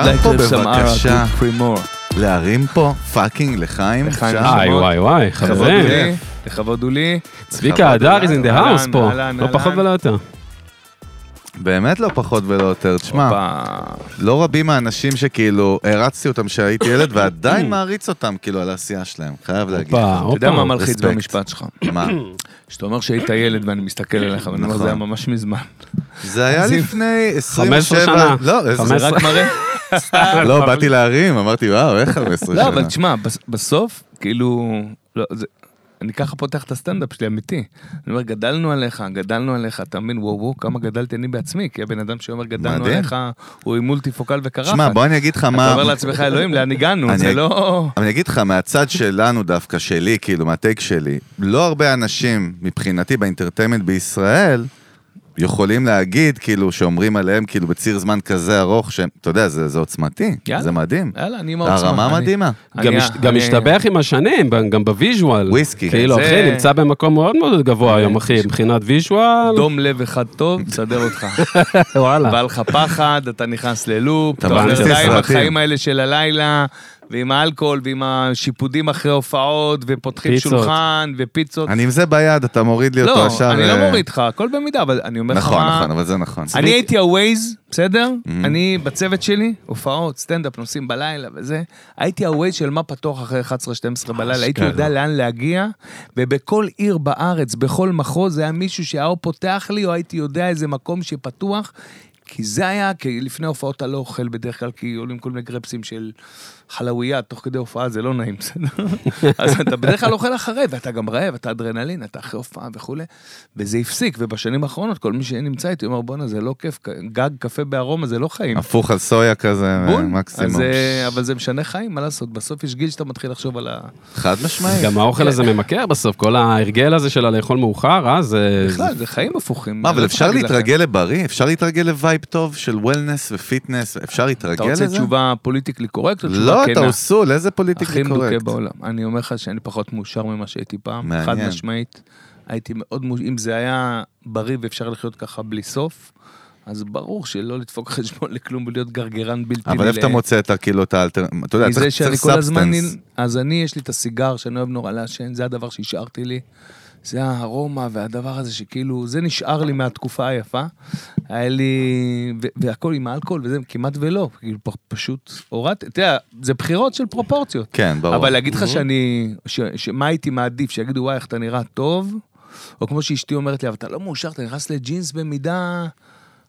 אפשר פה בבקשה. להרים פה fucking לחיים? וואי וואי וואי, חברים. כבוד הוא לי. צביקה הדר is in the house פה, לא פחות. ולא יותר. באמת לא פחות ולא יותר. תשמע. לא רבים מהאנשים שכאילו הערצתי אותם כשהייתי ילד ועדיין מעריץ אותם כאילו על העשייה שלהם, חייב להגיד. אתה יודע. מה מלחיץ. במשפט שלך? מה? שאתה אומר שהיית ילד ואני מסתכל עליך, ואני אומר, נכון. זה היה ממש מזמן. זה היה לפני 15 27... שנה. לא, זה רק מראה. לא, באתי להרים, אמרתי, וואו, איך 15 שנה? לא, אבל תשמע, בס- בסוף, כאילו, לא, זה... אני ככה פותח את הסטנדאפ שלי, אמיתי. אני אומר, גדלנו עליך, גדלנו עליך, אתה מבין, וואו וואו, כמה גדלתי אני בעצמי, כי הבן אדם שאומר, גדלנו מדהים. עליך, הוא עם מולטיפוקל וקרחת. שמע, בוא אני אגיד לך אתה מה... אומר לעצמך, אלוהים, לאן הגענו? זה לא... אני אגיד לך, מהצד שלנו דווקא, שלי, כאילו, מהטייק שלי, לא הרבה אנשים, מבחינתי, באינטרטיימנט בישראל, יכולים להגיד, כאילו, שאומרים עליהם, כאילו, בציר זמן כזה ארוך, שהם, אתה יודע, זה, זה עוצמתי, יאללה. זה מדהים. יאללה, אני עם העוצמה. הרמה אני- מדהימה. אני- גם הש- גם אני- משתבח עם השנים, גם ב visual. וויסקי. כאילו, זה- אחי, נמצא במקום מאוד מאוד גבוה היום, אחי, מבחינת visual. דום לב אחד טוב, תסדר אותך. וואלה. בא לך פחד, אתה נכנס ל loop, אתה די עם סרטים. החיים האלה של הלילה, ועם האלכוהול, ועם השיפודים אחרי הופעות, ופותחים פיצות. שולחן, ופיצות. אני עם זה ביד, אתה מוריד לי אותו לא, ישר. אני לא אה, מוריד לך, הכל במידה, אבל אני אומר לך נכון, מה... נכון, אבל זה נכון. אני הייתי ה Waze, בסדר? אהם. אני בצוות שלי, הופעות, סטנדאפ, נוסעים בלילה וזה. הייתי ה Waze של מה פתוח אחרי 11-12 בלילה. הייתי יודע לאן להגיע, ובכל עיר בארץ, בכל מחוז, היה מישהו שהיה או פותח לי, או הייתי יודע איזה מקום שפתוח. כי זה היה, כי לפני הופעות אתה לא אוכל בדרך כלל, כי עולים כל מיני גרפסים של חלאוויה, תוך כדי הופעה זה לא נעים, בסדר? אז אתה בדרך כלל אוכל אחרי, ואתה גם רעב, אתה אדרנלין, אתה אחרי הופעה וכולי. וזה הפסיק, ובשנים האחרונות, כל מי שנמצא איתי אומר, בואנה, זה לא כיף, גג קפה בארומה זה לא חיים. הפוך על סויה כזה. מקסימום. אז, אה, אבל זה משנה חיים, מה לעשות? בסוף יש גיל שאתה מתחיל לחשוב על ה... חד משמעי. גם האוכל הזה ממכר בסוף, כל ההרגל הזה של הלאכול מאוחר, אה? זה... בכלל, זה חיים הפוכים. מה, אבל לא אפשר. להתרגל לבריא? אפשר להתרגל לווייב טוב של וולנס ופיטנס? אפשר אתה להתרגל רוצה לזה? תשובה politically correct תשובה לא? אתה אוסול, איזה הכי politically מדוכא correct. בעולם. אני אומר לך שאני פחות מאושר ממה שהייתי פעם, מעניין. חד משמעית. הייתי מאוד מאושר, אם זה היה בריא ואפשר לחיות ככה בלי סוף, אז ברור שלא לדפוק חשבון לכלום ולהיות גרגרן בלתי אבל איפה אתה מוצא את הכאילו את האלטר... אתה יודע, מזה צריך שאני צריך כל הזמן, substance. אז אני, יש לי את הסיגר שאני אוהב נורא לעשן, זה הדבר שהשארתי לי. זה הארומה והדבר הזה שכאילו, זה נשאר לי מהתקופה היפה. היה לי, והכל עם האלכוהול וזה כמעט ולא, כאילו פשוט הורדתי, אתה יודע, זה בחירות של פרופורציות. כן, ברור. אבל להגיד לך שאני, ש- שמה הייתי מעדיף, שיגידו וואי איך אתה נראה טוב, או כמו שאשתי אומרת לי, אבל אתה לא מאושר, אתה נכנס לג'ינס במידה...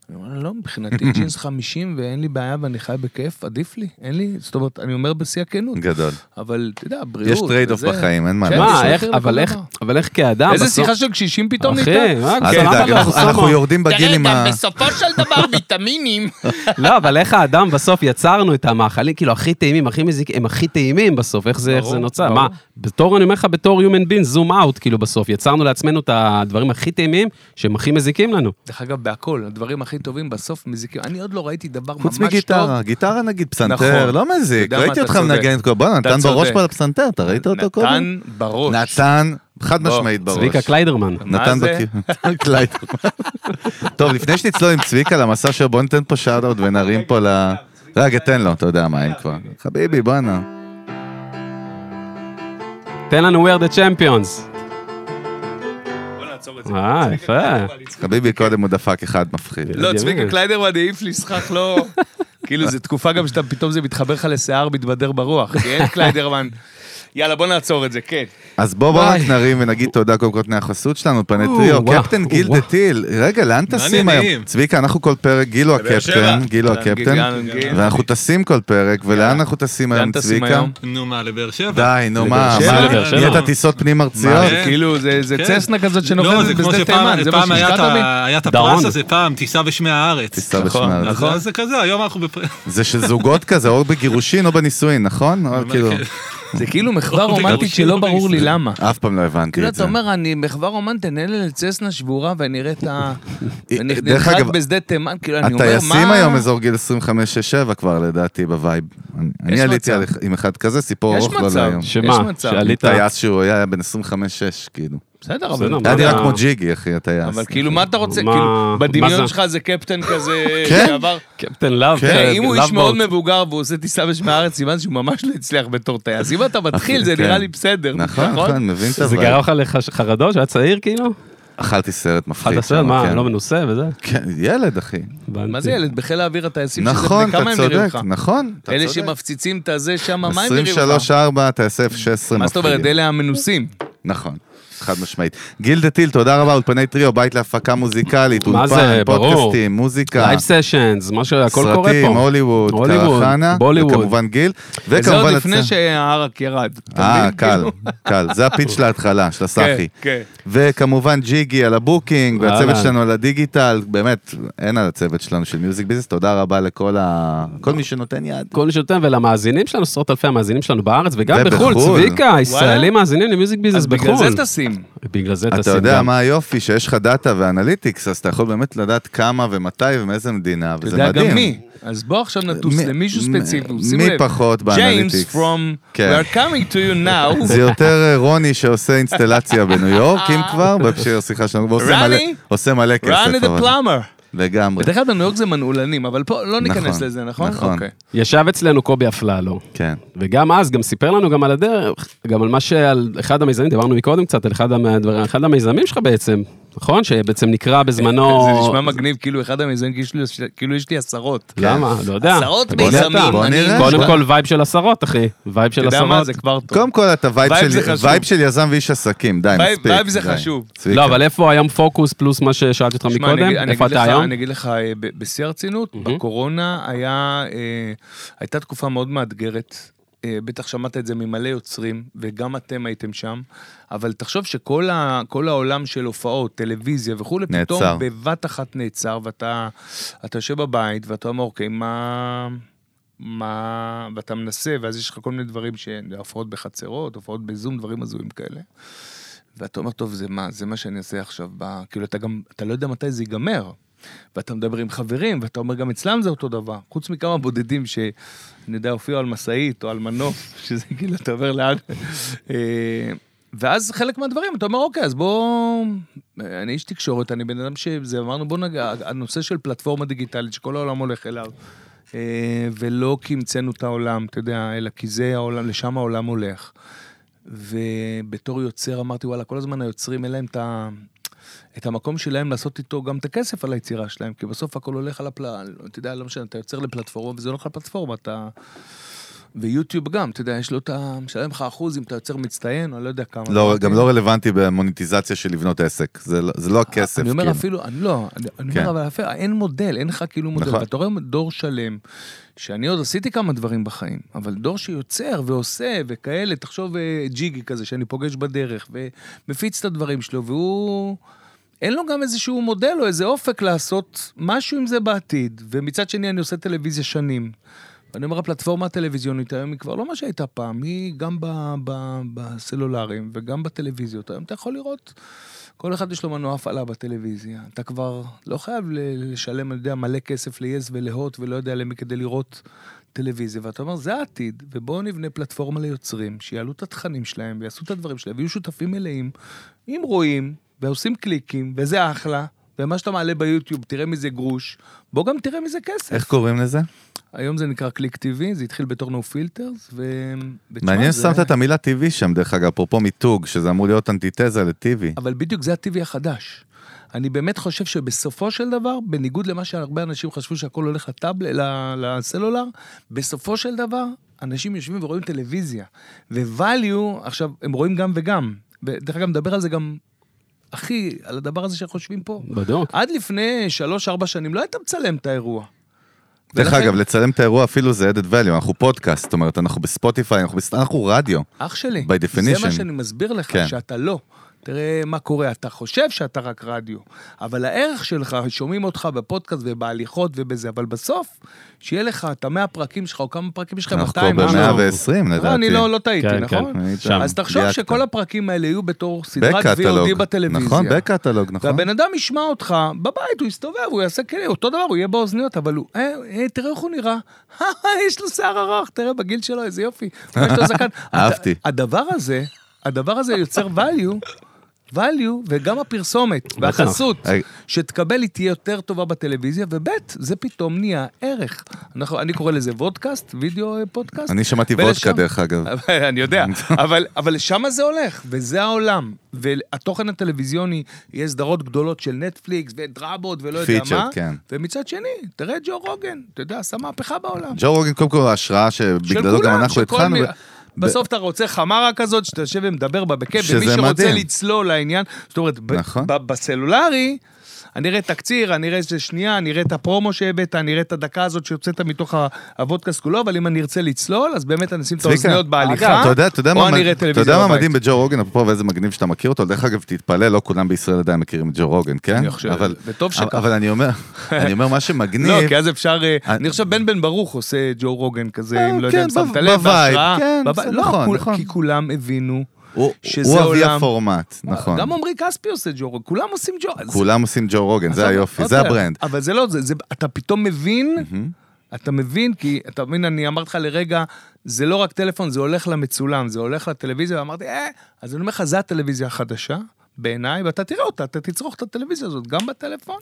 אני אומר לא, מבחינתי ג'ינס 50 ואין לי בעיה ואני חי בכיף, עדיף לי, אין לי, זאת אומרת, אני אומר בשיא הכנות, גדול. אבל אתה יודע, בריאות, יש trade off בחיים, אין מה כן, לעשות. אבל איך, דבר. אבל איך כאדם, איזה שיחה של קשישים פתאום אחי, נהייתה? תדאג, לו, אנחנו- יורדים בגיל עם ה... בסופו של דבר ויטמינים. לא, אבל איך האדם בסוף יצרנו את המאכלים, כאילו, הכי טעימים, הכי מזיקים, הם הכי טעימים בסוף, איך זה, נוצר? מה, בתור, אני אומר לך, בתור Human being, zoom out, כאילו, בסוף, יצרנו לעצמנו את הדברים הכי טעימים, שהם הכי מזיקים לנו. דרך אגב, בהכל, הדברים הכי טובים בסוף מזיקים. אני עוד לא ראיתי דבר ממש חוץ טוב. מגיטרה, גיטרה נגיד, פסנתר, נכון. לא אתה מזיק, ראיתי אותך. מנגן את כל... בואנה, נתן בראש. פה על הפסנתר, אתה ראית אותו קודם? נתן בראש. נתן, חד משמעית בראש. צביקה קליידרמן. נתן זה? בכיוון. קלייד. טוב, לפני שנצלול עם צביקה למסע שלו, בוא ניתן פה shout-out ונרים פה ל... רגע, תן לו, אתה יודע מה, אם כבר. חביבי, בואנה. תן לנו We are the Champions. אה, יפה. חביבי, קודם הוא דפק אחד מפחיד. לא. צביקה קליידרמן העיף לי סכך לא... כאילו, זו תקופה גם שאתה פתאום זה מתחבר לך לשיער מתבדר ברוח, כי אין קליידרמן. יאללה, בוא נעצור את זה, כן. אז בוא בוא רק. נרים ונגיד תודה קודם כל נותני החסות שלנו, פני או, טריו, וואו, קפטן גיל. דה טיל. רגע, לאן טסים היום? צביקה, אנחנו כל פרק, גילו. הקפטן, גילו לאן הקפטן, ואנחנו טסים כל פרק, ולאן אנחנו טסים היום, צביקה? נו מה, לבאר שבע? די, נו מה. נהיית טיסות פנים ארציות? כן. זה כאילו, זה כן. צסנה כזאת לא, שנוחתת זה כמו בשדה תימן, זה מה שהשקעת? ה- היה את דרון. הפרס הזה פעם, טיסה בשמי הארץ. טיסה נכון, בשמר. נכון. אז זה כזה, היום אנחנו בפר... זה של זוגות כזה, או בגירושין או בנישואין, נכון? כאילו, זה כאילו מחווה לא, רומנטית בגירושין שלא לא ברור לי. למה. אף פעם לא הבנתי כאילו את זה. אתה אומר, אני מחווה רומנטית, נהנה לצסנה שבורה ואני אראה את ה... ואני דרך אגב, בשדה תימן, כאילו אני אומר, מה... הטייסים היום אזור גיל 25-6-7 כבר לדעתי ב vibe. אני- אני עליתי עם אחד כזה, סיפור יש ארוך לא מצב. להיום. יש שמה, מצב. שעלית... טייס שהוא היה בן 25-6, כאילו. בסדר, אבל... היה נראה אתה- כמו ג'יגי, אחי, הטייס. אבל כאילו, מה אתה רוצה? כאילו, זה? בדמיון שלך זה קפטן כזה כן. שעבר... קפטן לאב. כן. תראה, אם הוא איש מאוד. מבוגר והוא עושה טיסה בשמי הארץ, סימן שהוא ממש לא הצליח בתור טייס. אם אתה מתחיל, זה כן. נראה לי בסדר, נכון, נכון, מבין את זה הדבר. גרם לך לחרדות שהיה צעיר כאילו? אכלתי סרט מפחיד. הסרט, שם, מה, כן. לא מנוסה וזה? כן, ילד, אחי. מה זה ילד? בחיל האוויר הטייסים שזה נכון, אתה הם נראים צודק, לך? נכון, אתה אלה צודק. שמפציצים את הזה שם, מה הם נראים לך? 23-4, טייסי F-16 מה זאת אומרת? מפחידים. אלה המנוסים. נכון. חד משמעית. גיל דה טיל, תודה רבה, אולפני טריו, בית להפקה מוזיקלית, אולפן. פודקאסטים, מוזיקה, לייב סשנס, מה שהכל קורה פה. סרטים, הוליווד, קרחנה. וכמובן גיל, וזה עוד. לפני שהערק ירד. אה? קל, כאילו? קל. זה הפיץ' להתחלה, של הסאחי. כן, כן. וכמובן ג'יגי על ה booking, והצוות. שלנו על הדיגיטל, באמת, אין על הצוות שלנו של מיוזיק ביזנס, תודה רבה לכל ה... כל מי שנותן יד. כל מי שנותן, ולמאזינים שלנו, עשרות אלפי המאזינים שלנו בארץ וגם ובחו"ל. בחו"ל, צביקה, ישראלים מאזינים ל Music Business אז בגלל בחו"ל. זה טסים. בגלל זה אתה יודע גם. מה היופי, שיש לך data ו analytics, אז אתה יכול באמת לדעת כמה ומתי ומאיזה מדינה, אתה וזה יודע מדהים. גם מי. אז בוא עכשיו נטוס מי- למישהו מי- ספציפי, מי שים לב. פחות ג'יימס באנליטיקס? from, כן. we are coming to you now. זה יותר אה, רוני שעושה אינסטלציה בניו יורק, אם כבר, בפשיר השיחה שלנו, ועושה מלא- כסף. the אבל. plumber. לגמרי. בדרך כלל בניו יורק זה מנעולנים, אבל פה לא ניכנס נכון, לזה, נכון? נכון. אוקיי. ישב אצלנו קובי אפללו, כן. וגם אז, גם סיפר לנו גם על הדרך, גם על מה שעל אחד המיזמים, דיברנו מקודם קצת, על אחד המדבר- אחד המיזמים שלך בעצם, נכון? שבעצם נקרא בזמנו... זה נשמע מגניב, כאילו אחד המיזמים, כאילו יש לי- כאילו יש לי עשרות. למה? לא יודע. עשרות. מיזמים. קודם כל vibe של עשרות, אחי. vibe של אתה יודע מה? עשרות. זה כבר טוב. קודם כל אתה vibe של- יזם ואיש עסקים, די, מספיק. vibe זה. חשוב. לא, אבל איפה היום פוקוס פלוס מה ששאלתי אותך מקודם? איפה אתה היום? אני אגיד לך, אה, בשיא הרצינות, בקורונה היה, אה, הייתה תקופה מאוד מאתגרת. אה, בטח שמעת את זה ממלא יוצרים, וגם אתם הייתם שם, אבל תחשוב שכל ה, העולם של הופעות, טלוויזיה וכולי, פתאום נעצר. בבת אחת נעצר, ואתה אתה יושב בבית, ואתה אומר, אוקיי, מה... מה... ואתה מנסה, ואז יש לך כל מיני דברים שהופעות בחצרות, הופעות בזום, דברים הזויים כאלה. ואתה אומר, טוב, זה מה, זה מה שאני אעשה עכשיו, ב... כאילו, אתה גם, אתה לא יודע מתי זה ייגמר. ואתה מדבר עם חברים, ואתה אומר, גם אצלם זה אותו דבר. חוץ מכמה בודדים ש... אני יודע, הופיעו על משאית או על מנוף, שזה כאילו, אתה עובר לאן. אה, ואז חלק מהדברים, אתה אומר, אוקיי, אז בוא... אני איש תקשורת, אני בן אדם שזה, אמרנו, בוא נגע, הנושא של פלטפורמה דיגיטלית, שכל העולם הולך אליו. אה, ולא כי המצאנו את העולם, אתה יודע, אלא כי זה העולם, לשם העולם הולך. ובתור יוצר אמרתי, וואלה, כל הזמן היוצרים, אין להם את, ה... את המקום שלהם לעשות איתו גם את הכסף על היצירה שלהם, כי בסוף הכל הולך על הפל... אתה יודע, לא משנה, אתה יוצר לפלטפורמה, וזה הולך לפלטפורמה, אתה... ויוטיוב גם, אתה יודע, יש לו את ה... משלם לך אחוז אם אתה יוצר מצטיין, או אני לא יודע כמה. לא. גם לא רלוונטי במוניטיזציה של לבנות עסק. זה לא- זה לא הכסף. אני אומר כאילו. אפילו, אני לא, אני, אני כן. אומר, אבל אפילו אין מודל, אין לך כאילו מודל. נכון. ואתה רואה דור שלם, שאני עוד עשיתי כמה דברים בחיים, אבל דור שיוצר ועושה וכאלה, תחשוב אה, ג'יגי כזה שאני פוגש בדרך ומפיץ את הדברים שלו, והוא... אין לו גם איזשהו מודל או איזה אופק לעשות משהו עם זה בעתיד. ומצד שני, אני עושה טלוויזיה שנים. ואני אומר, הפלטפורמה הטלוויזיונית היום היא כבר לא מה שהייתה פעם, היא גם ב, ב, בסלולרים וגם בטלוויזיות. היום אתה יכול לראות, כל אחד יש לו מנוע הפעלה בטלוויזיה. אתה כבר לא חייב לשלם, אני יודע, מלא כסף ל-yes ולהוט ולא יודע למי כדי לראות טלוויזיה. ואתה אומר, זה העתיד, ובואו נבנה פלטפורמה ליוצרים, שיעלו את התכנים שלהם ויעשו את הדברים שלהם, ויהיו שותפים מלאים, אם רואים ועושים קליקים, וזה אחלה. ומה שאתה מעלה ביוטיוב, תראה מזה גרוש, בוא גם תראה מזה כסף. איך קוראים לזה? היום זה נקרא קליק TV, זה התחיל בתור נו פילטרס, ו... מעניין זה- ששמת את המילה TV שם, דרך אגב, אפרופו מיתוג, שזה אמור להיות אנטיתזה לטיבי. אבל בדיוק זה ה-TV החדש. אני באמת חושב שבסופו של דבר, בניגוד למה שהרבה אנשים חשבו שהכל הולך לטאבל, לסלולר, בסופו של דבר, אנשים יושבים ורואים טלוויזיה. ו-value, עכשיו, הם רואים גם וגם. ודרך אגב, נדבר על זה גם, אחי, על הדבר הזה שחושבים פה. בדיוק. עד לפני שלוש-ארבע שנים לא היית מצלם את האירוע. דרך אגב, לצלם את האירוע אפילו זה added value, אנחנו פודקאסט, זאת אומרת, אנחנו בספוטיפיי, אנחנו בס- אנחנו רדיו. אח שלי, By definition. זה מה שאני מסביר לך, כן. שאתה לא. תראה מה קורה, אתה חושב שאתה רק רדיו, אבל הערך שלך, שומעים אותך בפודקאסט ובהליכות ובזה, אבל בסוף, שיהיה לך את המאה פרקים שלך, או כמה פרקים יש לך, אנחנו 200 כבר משהו. ב-120 לא, לדעתי. אני לא, לא טעיתי, כן, נכון? כן, שם. אז תחשוב דייקת. שכל הפרקים האלה יהיו בתור סדרת. VOD בטלוויזיה. נכון, בקטלוג, נכון. והבן אדם ישמע אותך בבית, הוא יסתובב, הוא יעשה כאלה, אותו דבר, הוא יהיה באוזניות, אבל הוא, אה, אה, תראה איך הוא נראה, יש לו שיער ארוך, תראה בגיל שלו, איזה יופי, יש לו זקן. אהבתי. הד- הדבר הזה, הדבר הזה יוצר value, value, וגם הפרסומת. והחסות אה, שתקבל היא תהיה יותר טובה בטלוויזיה, וב' זה פתאום נהיה ערך. אנחנו, אני קורא לזה וודקאסט, וידאו אה, פודקאסט. אני שמעתי ולשם- וודקה דרך אגב. אני יודע, אבל, אבל לשם זה הולך, וזה העולם. והתוכן הטלוויזיוני, יהיה סדרות גדולות של נטפליקס ודרבות ולא יודע מה. כן. ומצד שני, תראה את ג'ו רוגן, אתה יודע, עשה מהפכה בעולם. ג'ו רוגן קודם כל ההשראה שבגללו גם אנחנו התחלנו. בסוף אתה רוצה חמרה כזאת, שאתה יושב ומדבר בה בכיף, ומי שרוצה מדהים. לצלול לעניין, זאת אומרת, נכון. בסלולרי, אני אראה תקציר, אני אראה איזה שנייה, אני אראה את הפרומו שהבאת, אני אראה את הדקה הזאת שיוצאת מתוך ה- הוודקאסט כולו, אבל אם אני ארצה לצלול, אז באמת אני אשים את האוזניות בהליכה, אתה אתה או אני אראה אתה טלוויזיה יודע מה בבית. מדהים בג'ו רוגן, אפרופו ואיזה מגניב שאתה מכיר אותו, דרך אגב, תתפלא, לא כולם בישראל עדיין מכירים את ג'ו רוגן, כן? אני חושב, אבל- וטוב שכך. אבל אני אומר, אני אומר, מה שמגניב... לא, כי אז אפשר, אה, אני- אני חושב בן בן ברוך עושה ג'ו רוגן כזה, אה, אם לא יודע כן, אם שמת ב- לב, ב vibe, בהשראה. כן, ב vibe. בסדר, לא, נכון, כול- נכון. כי כולם הבינו. הוא שזה הוא אבי הפורמט, נכון. גם עמרי כספי עושה ג'ו רוגן, כולם עושים ג'ו. אז- כולם עושים ג'ו רוגן, זה היופי, עוד זה ה brand. אבל זה לא, זה, זה, אתה פתאום מבין, אתה מבין, כי אתה מבין, אני אמרתי לך לרגע, זה לא רק טלפון, זה הולך למצולם, זה הולך לטלוויזיה, ואמרתי, אה, אז אני אומר לך, זה הטלוויזיה החדשה, בעיניי, ואתה תראה אותה, אתה תצרוך את הטלוויזיה הזאת, גם בטלפון,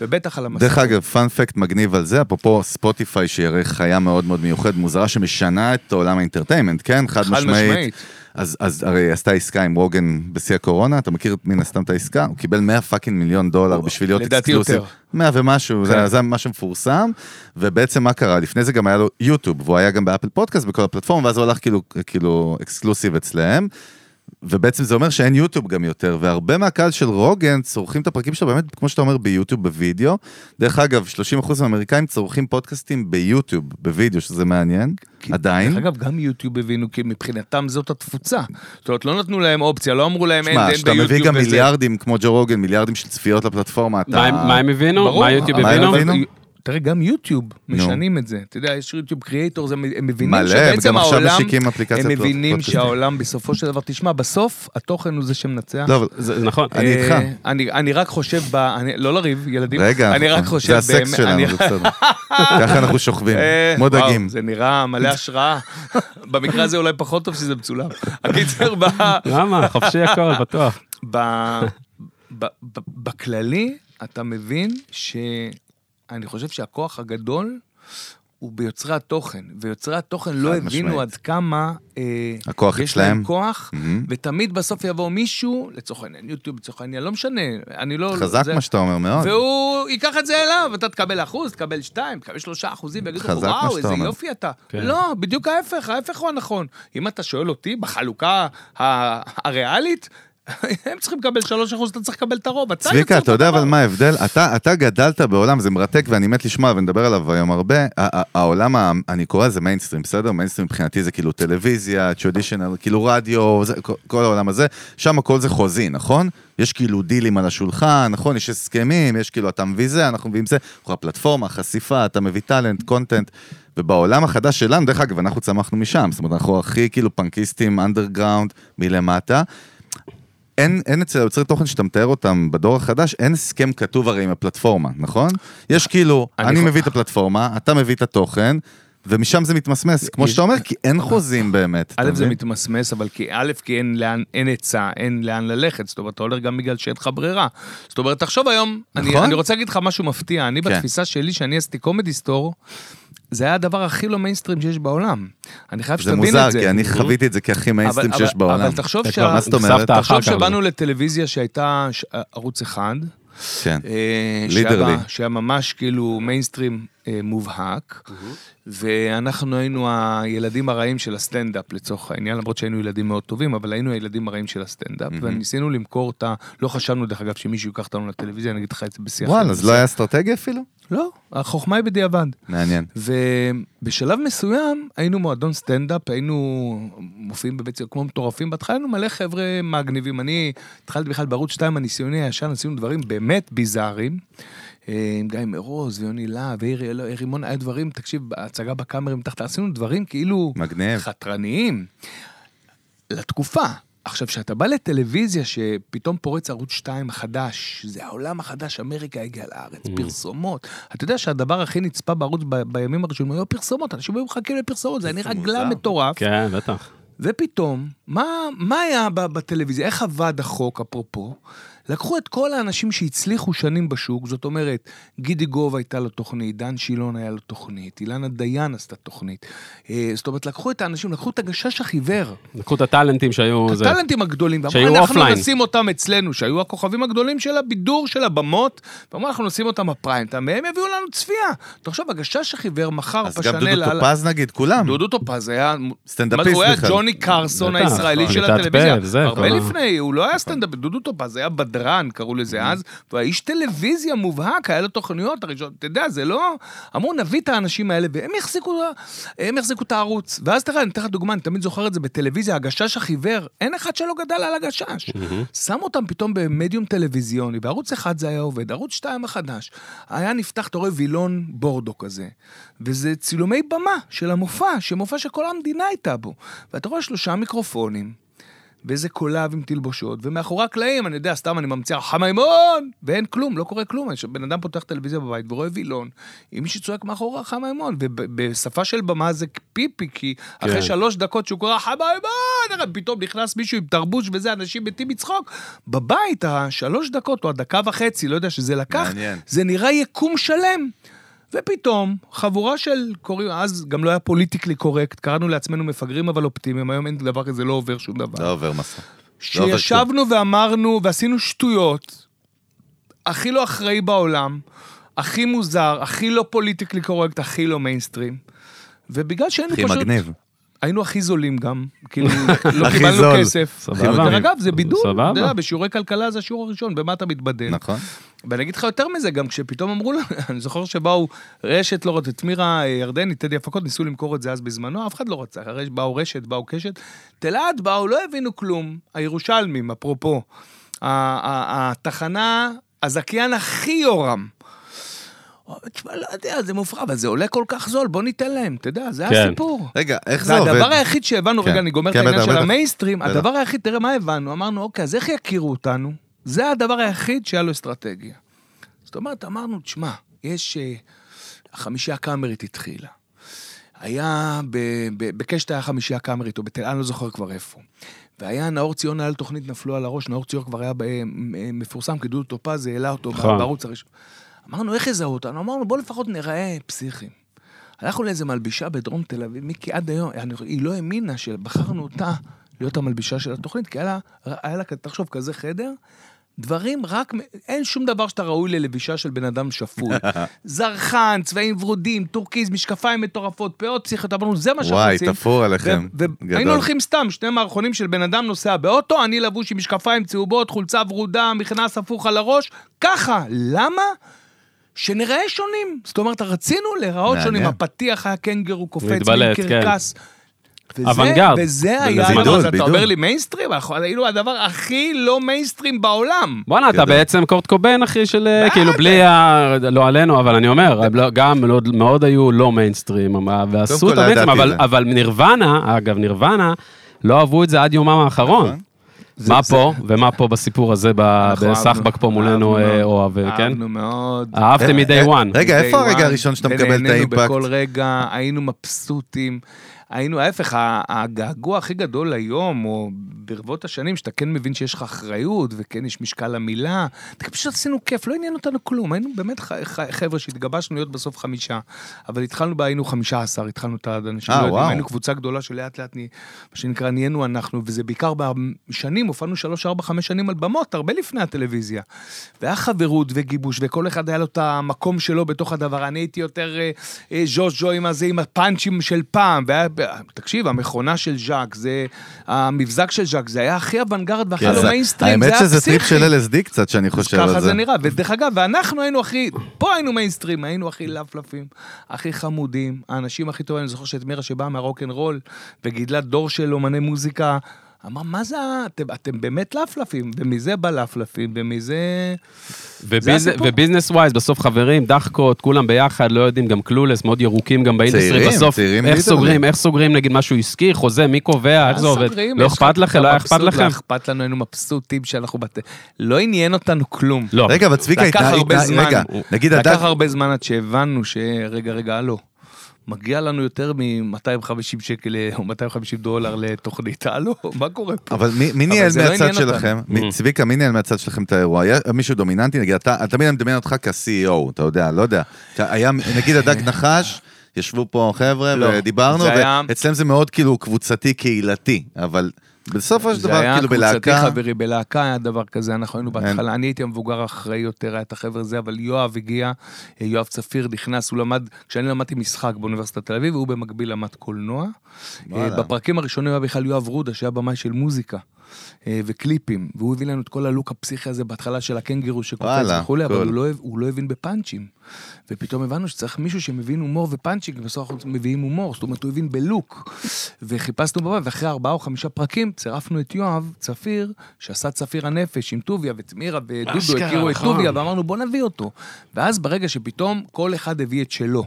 ובטח על המסך. דרך אגב, fun fact מגניב על זה, אפרופו ספוטיפיי, שהיא הרי חיה מאוד מאוד מיוחדת, מוזרה, שמשנה את עולם ה entertainment, כן? חד חד משמעית. משמעית. אז, אז הרי עשתה עסקה עם רוגן בשיא הקורונה, אתה מכיר מן הסתם את העסקה? הוא קיבל 100 fucking מיליון דולר בשביל להיות לדעתי exclusive. יותר. 100 ומשהו, כן. זה, זה מה שמפורסם, ובעצם מה קרה? לפני זה גם היה לו יוטיוב, והוא היה גם באפל פודקאסט בכל הפלטפורמה, ואז הוא הלך כאילו, כאילו exclusive אצלהם. ובעצם זה אומר שאין יוטיוב גם יותר, והרבה מהקהל של רוגן צורכים את הפרקים שלו באמת, כמו שאתה אומר, ביוטיוב, בווידאו. דרך אגב, 30% מהאמריקאים צורכים פודקאסטים ביוטיוב, בווידאו, שזה מעניין, עדיין. דרך אגב, גם יוטיוב הבינו, כי מבחינתם זאת התפוצה. זאת אומרת, לא נתנו להם אופציה, לא אמרו להם אין שמע, אין כשאתה ביוטיוב מביא גם. מיליארדים כמו ג'ו רוגן, מיליארדים של צפיות לפלטפורמה, אתה... מה מה הם הבינו? ברור, מה יוטיוב הבינו? תראה, גם יוטיוב. משנים את זה. אתה יודע, יש יוטיוב קריאייטור, הם מבינים מלא, שבעצם וגם עכשיו העולם, משיקים אפליקציית הם מבינים פודקאסטים. שהעולם בסופו של דבר, תשמע, בסוף התוכן הוא זה שמנצח. לא, אבל... זה נכון. אני אה, איתך. אני, אני רק חושב ב... אני, לא לריב, ילדים. רגע, אני רק אנחנו- חושב... זה הסקס שלנו, זה בסדר. ככה אנחנו שוכבים, אה, כמו דגים. זה נראה מלא השראה. במקרה הזה אולי פחות טוב שזה מצולם. הקיצר, ב... למה? חופשי הכל, בטוח. בכללי, אתה מבין שאני חושב שהכוח הגדול הוא ביוצרי התוכן, ויוצרי התוכן לא הבינו משמעית. עד כמה אה, הכוח יש אצלהם. להם כוח, מהמם. ותמיד בסוף יבוא מישהו, לצורך העניין יוטיוב, לצורך העניין, לא משנה, אני לא... חזק זה- מה שאתה אומר מאוד. והוא ייקח את זה אליו, אתה תקבל אחוז, תקבל שתיים, תקבל שלושה אחוזים, ויגידו וואו, איזה אומר." יופי אתה. כן. לא, בדיוק ההפך, ההפך הוא הנכון. אם אתה שואל אותי, בחלוקה ה- הריאלית, הם צריכים לקבל שלוש אחוז, אתה צריך לקבל את הרוב. צביקה, אתה יודע. אבל מה ההבדל? אתה, אתה גדלת בעולם, זה מרתק ואני מת לשמוע ונדבר עליו היום הרבה. העולם, אני קורא לזה מיינסטרים, בסדר? מיינסטרים מבחינתי זה כאילו טלוויזיה, traditional, כאילו רדיו, זה, כל העולם הזה. שם הכל זה חוזי, נכון? יש כאילו דילים על השולחן, נכון? יש הסכמים, יש כאילו אתה מביא זה, אנחנו מביאים זה. אנחנו הפלטפורמה, חשיפה, אתה מביא טאלנט, content. ובעולם החדש שלנו, דרך אגב, אנחנו צמחנו משם, זאת אומרת, אנחנו הכי כאילו פנקיסטים, אנדרגראונד, מלמטה. אין, אין אצל היוצרי תוכן שאתה מתאר אותם בדור החדש, אין הסכם כתוב הרי עם הפלטפורמה, נכון? יש כאילו, אני אני מביא את הפלטפורמה, אתה מביא את התוכן, ומשם זה מתמסמס, כמו יש- שאתה אומר, כי אין חוזים באמת. א', זה? מתמסמס, אבל כי א', כי אין לאן, אין היצע, אין לאן ללכת, זאת אומרת, אתה הולך גם בגלל שאין לך ברירה. זאת אומרת, תחשוב היום, אני, נכון. אני רוצה להגיד לך משהו מפתיע, אני כן. בתפיסה שלי, שאני עשיתי קומדי סטור, זה היה הדבר הכי לא מיינסטרים שיש בעולם. אני חייב זה שתבין מוזר, את זה. כי אני חוויתי את זה כהכי מיינסטרים אבל- שיש בעולם. אבל תחשוב אתה שה- מה זאת אומרת? תחשוב. שבאנו לטלוויזיה שהייתה ש- ערוץ אחד, כן. אה, literally. שהיה ממש כאילו מיינסטרים אה, מובהק, ואנחנו היינו הילדים הרעים של הסטנדאפ לצורך העניין, למרות שהיינו ילדים מאוד טובים, אבל היינו הילדים הרעים של הסטנדאפ, וניסינו למכור את ה... לא חשבנו דרך אגב שמישהו ייקח אותנו לטלוויזיה, אני אגיד לך את זה בשיא אחר. וואלה, אז לא היה אסטרטגיה אפילו? לא, החוכמה היא בדיעבד. מעניין. ובשלב מסוים היינו מועדון סטנדאפ, היינו מופיעים בבית כמו מטורפים, בהתחלה היינו מלא חבר'ה מגניבים. אני התחלתי בכלל בערוץ 2 הניסיוני הישן, עשינו דברים באמת ביזאריים. אה, עם גיא מרוז ויוני להב ואירי רימון, היה דברים, תקשיב, הצגה בקאמרים תחת, עשינו דברים כאילו מגניב. חתרניים. לתקופה. עכשיו, כשאתה בא לטלוויזיה שפתאום פורץ ערוץ 2 חדש, זה העולם החדש, אמריקה הגיעה לארץ, פרסומות. אתה יודע שהדבר הכי נצפה בערוץ ב- בימים הראשונים היו פרסומות, אנשים היו מחכים לפרסומות, זה היה נראה. גלם מטורף. כן, בטח. ופתאום מה, מה היה בטלוויזיה? איך עבד החוק, אפרופו? לקחו את כל האנשים שהצליחו שנים בשוק, זאת אומרת, גידי גוב הייתה לו תוכנית, דן שילון היה לו תוכנית, אילנה דיין עשתה תוכנית. אה, זאת אומרת, לקחו את האנשים, לקחו את הגשש החיוור, לקחו את הטאלנטים שהיו... זה. הטאלנטים הגדולים, ואמרו, שהיו אנחנו offline." נשים אותם אצלנו, שהיו הכוכבים הגדולים של הבידור, של הבמות, ואמרו, אנחנו נשים אותם בפריים, והם יביאו לנו צפייה. תחשוב, הגשש החיוור מכר אז גם פשנל דודו על... טופז נגיד, כולם. דודו טופז היה... סטנדאפיסט מה זה, הוא היה בכלל. ג'וני קרסון בטח, הישראלי. של מתעצבן, הטלוויזיה. זה, הרבה כל ה- לפני, הוא לא היה סטנדאפ, דודו טופז היה בדרן, קראו לזה אז, והוא היה איש טלוויזיה מובהק, היה לו תוכניות הראשונות, אתה יודע, זה לא... אמרו, נביא את האנשים האלה, והם יחזיקו, הם יחזיקו את הערוץ. ואז תראה, אני אתן לך דוגמה, אני תמיד זוכר את זה בטלוויזיה, הגשש החיוור, אין אחד שלא גדל על הגשש. שם אותם פתאום במדיום טלוויזיוני, בערוץ אחד זה היה עובד, ערוץ שתיים החדש. היה נפתח, אתה רואה וילון בורדו כזה, וזה צילומי במה של המופע, שמופע שכל המדינה הייתה בו. ואתה רואה שלושה מיקרופונים, ואיזה קולב עם תלבושות, ומאחורי הקלעים, אני יודע, סתם אני ממציא, חמימון! ואין כלום, לא קורה כלום. בן אדם פותח טלוויזיה בבית ורואה וילון, עם מישהו צועק מאחורי חמימון, ובשפה של במה זה פיפי, כי אחרי כן. שלוש דקות שהוא קורא חמימון, פתאום נכנס מישהו עם תרבוש וזה, אנשים מתים מצחוק. בבית, השלוש דקות, או הדקה וחצי, לא יודע שזה לקח, מעניין. זה נראה יקום שלם. ופתאום, חבורה של, קוראים, אז גם לא היה פוליטיקלי קורקט, קראנו לעצמנו מפגרים אבל אופטימיים, היום אין דבר כזה, לא עובר שום דבר. לא עובר מסך. לא שישבנו ואמרנו, ועשינו שטויות, הכי לא אחראי בעולם, הכי מוזר, הכי לא פוליטיקלי קורקט, הכי לא מיינסטרים. ובגלל שהיינו הכי פשוט... מגניב. היינו הכי זולים גם, כאילו, לא קיבלנו זול. כסף. סבבה. דרך אגב, זה בידול, סבבה. אתה יודע, בשיעורי כלכלה זה השיעור הראשון, במה אתה מתבדל. נכון. ואני אגיד לך יותר מזה, גם כשפתאום אמרו לנו, אני זוכר שבאו רשת, לא רוצה, את מירה אה, ירדני, טדי הפקות, ניסו למכור את זה אז בזמנו, אף אחד לא רצה, הרי באו רשת, באו קשת, תלעד באו, לא הבינו כלום, הירושלמים, אפרופו, התחנה, הזכיין הכי יורם. תשמע, לא יודע, זה מופרע, אבל זה עולה כל כך זול, בוא ניתן להם, אתה יודע, זה כן. הסיפור. רגע, איך זה עובד? הדבר היחיד שהבנו, כן. רגע, אני גומר את כן, העניין בטח, של בטח. המיינסטרים, בטח. הדבר היחיד, תראה מה הבנו, אמרנו, אוקיי, אז איך יכירו אותנו? זה הדבר היחיד שהיה לו אסטרטגיה. זאת אומרת, אמרנו, תשמע, יש... אה, החמישייה הקאמרית התחילה. היה, ב- ב- בקשת היה חמישייה קאמרית, או בתל... אני לא זוכר כבר איפה. והיה נאור ציון, היה לו תוכנית נפלו על הראש, נאור ציון כבר היה ב- מ- מפורסם, כי דודו טופז העלה אותו נכון. בערוץ הראשון. אמרנו, איך יזהו אותנו? אמרנו, בוא לפחות נראה פסיכיים. הלכנו לאיזה מלבישה בדרום תל אביב, מיקי עד היום, היא לא האמינה שבחרנו אותה להיות המלבישה של התוכנית, כי היה לה, היה לה, תחשוב, כזה חדר, דברים רק, אין שום דבר שאתה ראוי ללבישה של בן אדם שפוי. זרחן, צבעים ורודים, טורקיז, משקפיים מטורפות, פאות פסיכיות, אמרנו, זה מה שאנחנו וואי, רוצים. תפור עליכם. גדול. והיינו הולכים סתם, שני מערכונים של בן אדם נוסע באוטו, אני לבוש עם משקפיים צהובות, חולצה ורודה, מכנס הפוך על הראש, ככה. למה? שנראה שונים. זאת אומרת, רצינו להיראות. שונים. הפתיח היה קנגרו קופץ, כן. קרקס. אוונגרד. וזה היה. אתה. אומר לי מיינסטרים? אנחנו היינו הדבר הכי לא מיינסטרים בעולם. בואנה, אתה. בעצם קורט קובן, אחי, של... אה. כאילו, בלי ה... לא עלינו, אבל אני אומר, לא- גם מאוד- מאוד היו לא מיינסטרים, ועשו את לא המיינסטרים, אבל- נירוונה, אגב, נירוונה, לא אהבו את זה עד יומם האחרון. זה- מה זה- פה, ומה פה בסיפור הזה, בסחבק פה מולנו, אה. אוהב, כן? אהבנו מאוד. אהבתם אה, מ-day אה, one. רגע, Day איפה הרגע one, הראשון שאתה מקבל את האימפקט? בכל רגע, היינו מבסוטים. היינו, ההפך, הגעגוע הכי גדול היום, או ברבות השנים, שאתה כן מבין שיש לך אחריות, וכן יש משקל למילה, פשוט עשינו כיף, לא עניין אותנו כלום, היינו באמת חבר'ה שהתגבשנו להיות בסוף חמישה, אבל התחלנו בה, היינו חמישה עשר, התחלנו את האנשים, אה, לא. היינו קבוצה גדולה שלאט לאט, מה שנקרא, נהיינו אנחנו, וזה בעיקר בשנים, הופענו שלוש, ארבע, חמש שנים על במות, הרבה לפני הטלוויזיה. והיה חברות וגיבוש, וכל אחד היה לו את המקום שלו בתוך הדבר. אני הייתי יותר אה, אה, ז'וז'ו עם הזה, עם הפאנצ'ים של פעם. והיה, תקשיב, המכונה של ז'אק, זה, המבזק של ז'אק, זה היה הכי אוונגרד והכי כן, לא זה- מיינסטרים, האמת שזה טריפ. של LSD קצת, שאני חושב על זה. ככה זה נראה, ודרך אגב, ואנחנו היינו הכי, פה היינו מיינסטרים, היינו הכי לפלפים, הכי חמודים, האנשים הכי טובים, אני זוכר שאת מירה שבאה מהרוקנרול, וגידלה דור של אומני מוזיקה, אמר, מה זה, אתם, אתם באמת לפלפים, ומזה בא לפלפים, ומזה... זה הסיפור. ו business wise, בסוף חברים, דחקות, כולם ביחד, לא יודעים, גם clueless, מאוד ירוקים גם ב industry, צעירים, בסוף, צעירים איך. סוגרים, איך סוגרים נגיד משהו עסקי, חוזה, מי קובע, איך זה עובד, לא לך- אכפת לכם, לא היה אכפת לכם? לא אכפת לנו, היינו מבסוטים שאנחנו בת... לא עניין אותנו כלום. לא, רגע, אבל צביקה, לקח הרבה זמן. רגע, נגיד לקח. הרבה זמן עד שהבנו ש... רגע, רגע, הלו. מגיע לנו יותר מ-250 שקל או 250 דולר לתוכנית, הלו, מה קורה פה? אבל מי, ניהל לא מהצד. שלכם? Mm. צביקה, מי ניהל מהצד שלכם את האירוע? היה מישהו דומיננטי? נגיד, אתה, תמיד אני מדמיין אותך כ-CEO, אתה יודע, לא יודע. היה, נגיד הדג נחש, ישבו פה חבר'ה לא, ודיברנו, ואצלם זה מאוד כאילו קבוצתי קהילתי, אבל בסופו של דבר, כאילו זה היה בלהקה... קבוצתי חברי, בלהקה היה דבר כזה, אנחנו היינו בהתחלה, אני הייתי המבוגר האחראי יותר, היה את החבר'ה הזה, אבל יואב הגיע, אה, יואב צפיר נכנס, הוא למד, כשאני למדתי משחק באוניברסיטת תל אביב, והוא במקביל למד קולנוע. אה, בפרקים הראשונים היה בכלל יואב רודה, שהיה במאי של מוזיקה. אה, וקליפים, והוא הביא לנו את כל הלוק הפסיכי הזה בהתחלה של הקנגרו שקופץ וכולי, אבל. הוא לא, הוא לא הבין בפאנצ'ים. ופתאום הבנו שצריך מישהו שמבין הומור ופאנצ'ים, כי בסוף אנחנו מביאים הומור, זאת אומרת, הוא הבין בלוק. וחיפשנו בבית, ואחרי ארבעה או חמישה פרקים צירפנו את יואב צפיר, שעשה צפיר הנפש עם טוביה ותמירה ודודו, הכירו את נכון. טוביה, ואמרנו בוא נביא אותו. ואז ברגע שפתאום כל אחד הביא את שלו,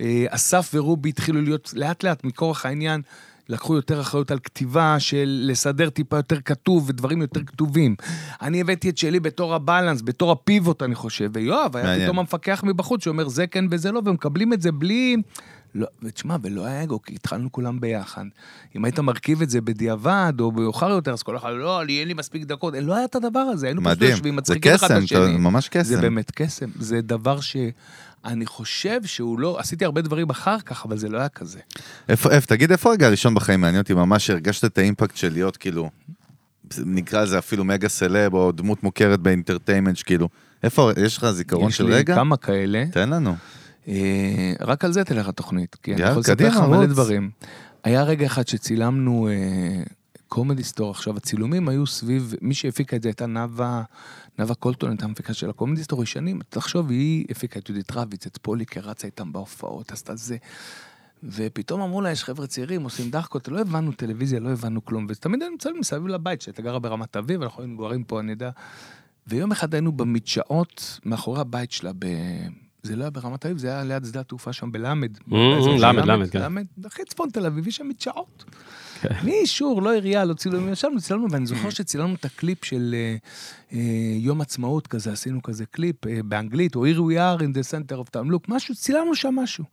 אה, אסף ורובי התחילו להיות לאט לאט מכורח העניין. לקחו יותר אחריות על כתיבה של לסדר טיפה יותר כתוב ודברים יותר כתובים. אני הבאתי את שלי בתור הבלנס, בתור הפיבוט אני חושב, ויואב היה מעניין. פתאום המפקח מבחוץ שאומר זה כן וזה לא, ומקבלים את זה בלי... לא, ותשמע, ולא היה אגו, כי התחלנו כולם ביחד. אם היית מרכיב את זה בדיעבד או מאוחר יותר, אז כל אחד, לא, לי אין לי מספיק דקות, לא היה את הדבר הזה, היינו פשוט מדהים, יושבים, זה מצחיקים אחד את קסם, השני. אתה- ממש קסם. זה באמת קסם, זה דבר שאני חושב שהוא לא, עשיתי הרבה דברים אחר כך, אבל זה לא היה כזה. איפה, איפה, תגיד, איפה הרגע הראשון בחיים מעניין אותי ממש שהרגשת את האימפקט של להיות כאילו, נקרא לזה אפילו מגה סלב או דמות מוכרת באינטרטיימנט, כאילו, איפה, יש לך זיכרון יש של לי רגע? כמה כאלה. תן לנו. אה, רק על זה תלך התוכנית, כי אני יכול לספר לך מלא. דברים. היה רגע אחד שצילמנו קומדי סטור, עכשיו הצילומים היו סביב, מי שהפיקה את זה הייתה נאוה, נאוה קולטון הייתה המפיקה של הקומדי סטור ישנים, תחשוב, היא הפיקה את יהודית רביץ, את פוליקר, רצה איתם בהופעות, עשתה זה. ופתאום אמרו לה, יש חבר'ה צעירים, עושים דחקות, לא הבנו טלוויזיה, לא הבנו כלום, ותמיד היינו מצלמים מסביב לבית, שהייתה גרה ברמת אביב, אנחנו היינו גרים פה, אני יודע. ויום אחד היינו במדשאות מאחורי הבית שלה, ב... זה לא היה ברמת אביב, זה היה ליד שדה התעופה שם בלמד. של למד, למד, כן. הכי צפון תל אביב, יש שם מדשאות. בלי אישור, לא עירייה, לא צילומים, ישבנו, צילמנו, ואני זוכר שצילמנו את הקליפ של אה, אה, יום עצמאות כזה, עשינו כזה קליפ אה, באנגלית, או Here we are in the center of time, look, משהו, צילמנו שם משהו.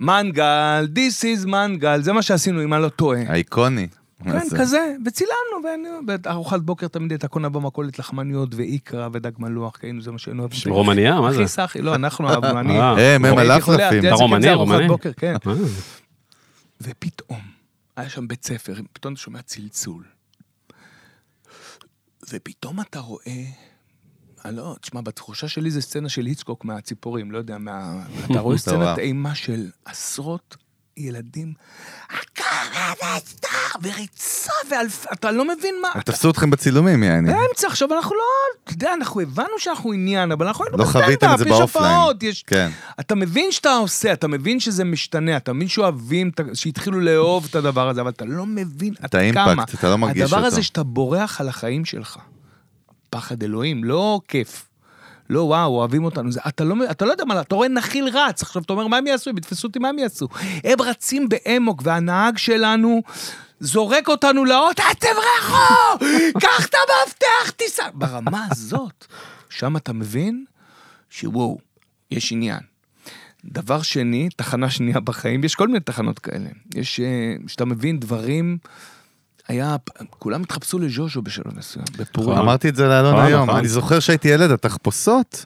מנגל, this is מנגל, זה מה שעשינו, אם אני לא טועה. האיקוני. כן, כזה, וצילמנו, וארוחת בוקר תמיד הייתה קונה במכולת לחמניות ואיקרה ודג מלוח, כאילו זה מה שהיינו אוהבים. רומניה? מה זה? אחי סחי, לא, אנחנו אהבנו, אני... הם, הם הלפלפים. אתה רומני, ארוחת רומני? בוקר, כן. ופתאום, היה שם בית ספר, פתאום אתה שומע צלצול. ופתאום אתה רואה, אני לא, תשמע, בתחושה שלי זה סצנה של היצקוק מהציפורים, לא יודע, מה... אתה רואה סצנת. אימה של עשרות ילדים, וריצה ואלפי, אתה לא מבין מה... הם תפסו אתכם בצילומים, יעני. באמצע, עכשיו אנחנו לא, אתה יודע, אנחנו הבנו שאנחנו עניין, אבל אנחנו היינו לא חוויתם את זה יש באופליין. הופעות, יש... כן. אתה מבין שאתה עושה, אתה מבין שזה משתנה, אתה מבין שאוהבים, את שהתחילו לאהוב את הדבר הזה, אבל אתה לא מבין עד האימפקט, כמה. אתה לא מרגיש הדבר אותו. הזה שאתה בורח על החיים שלך. פחד אלוהים, לא כיף. לא וואו, אוהבים אותנו, זה, אתה, לא, אתה לא יודע מה, אתה רואה נחיל רץ, עכשיו אתה אומר, מה הם יעשו? הם יתפסו אותי, מה הם יעשו? הם רצים באמוק, והנהג שלנו זורק אותנו לאות, "אה, תברחו! קח את המפתח, תיסע. ברמה הזאת, שם אתה מבין שוואו, יש עניין. דבר שני, תחנה שנייה בחיים, יש כל מיני תחנות כאלה. יש, אה, שאתה מבין דברים, היה, כולם התחפשו לז'וז'ו בשלב מסוים, בפורים. אמרתי את זה לאלון נכון, היום, נכון. אני זוכר שהייתי ילד, התחפושות,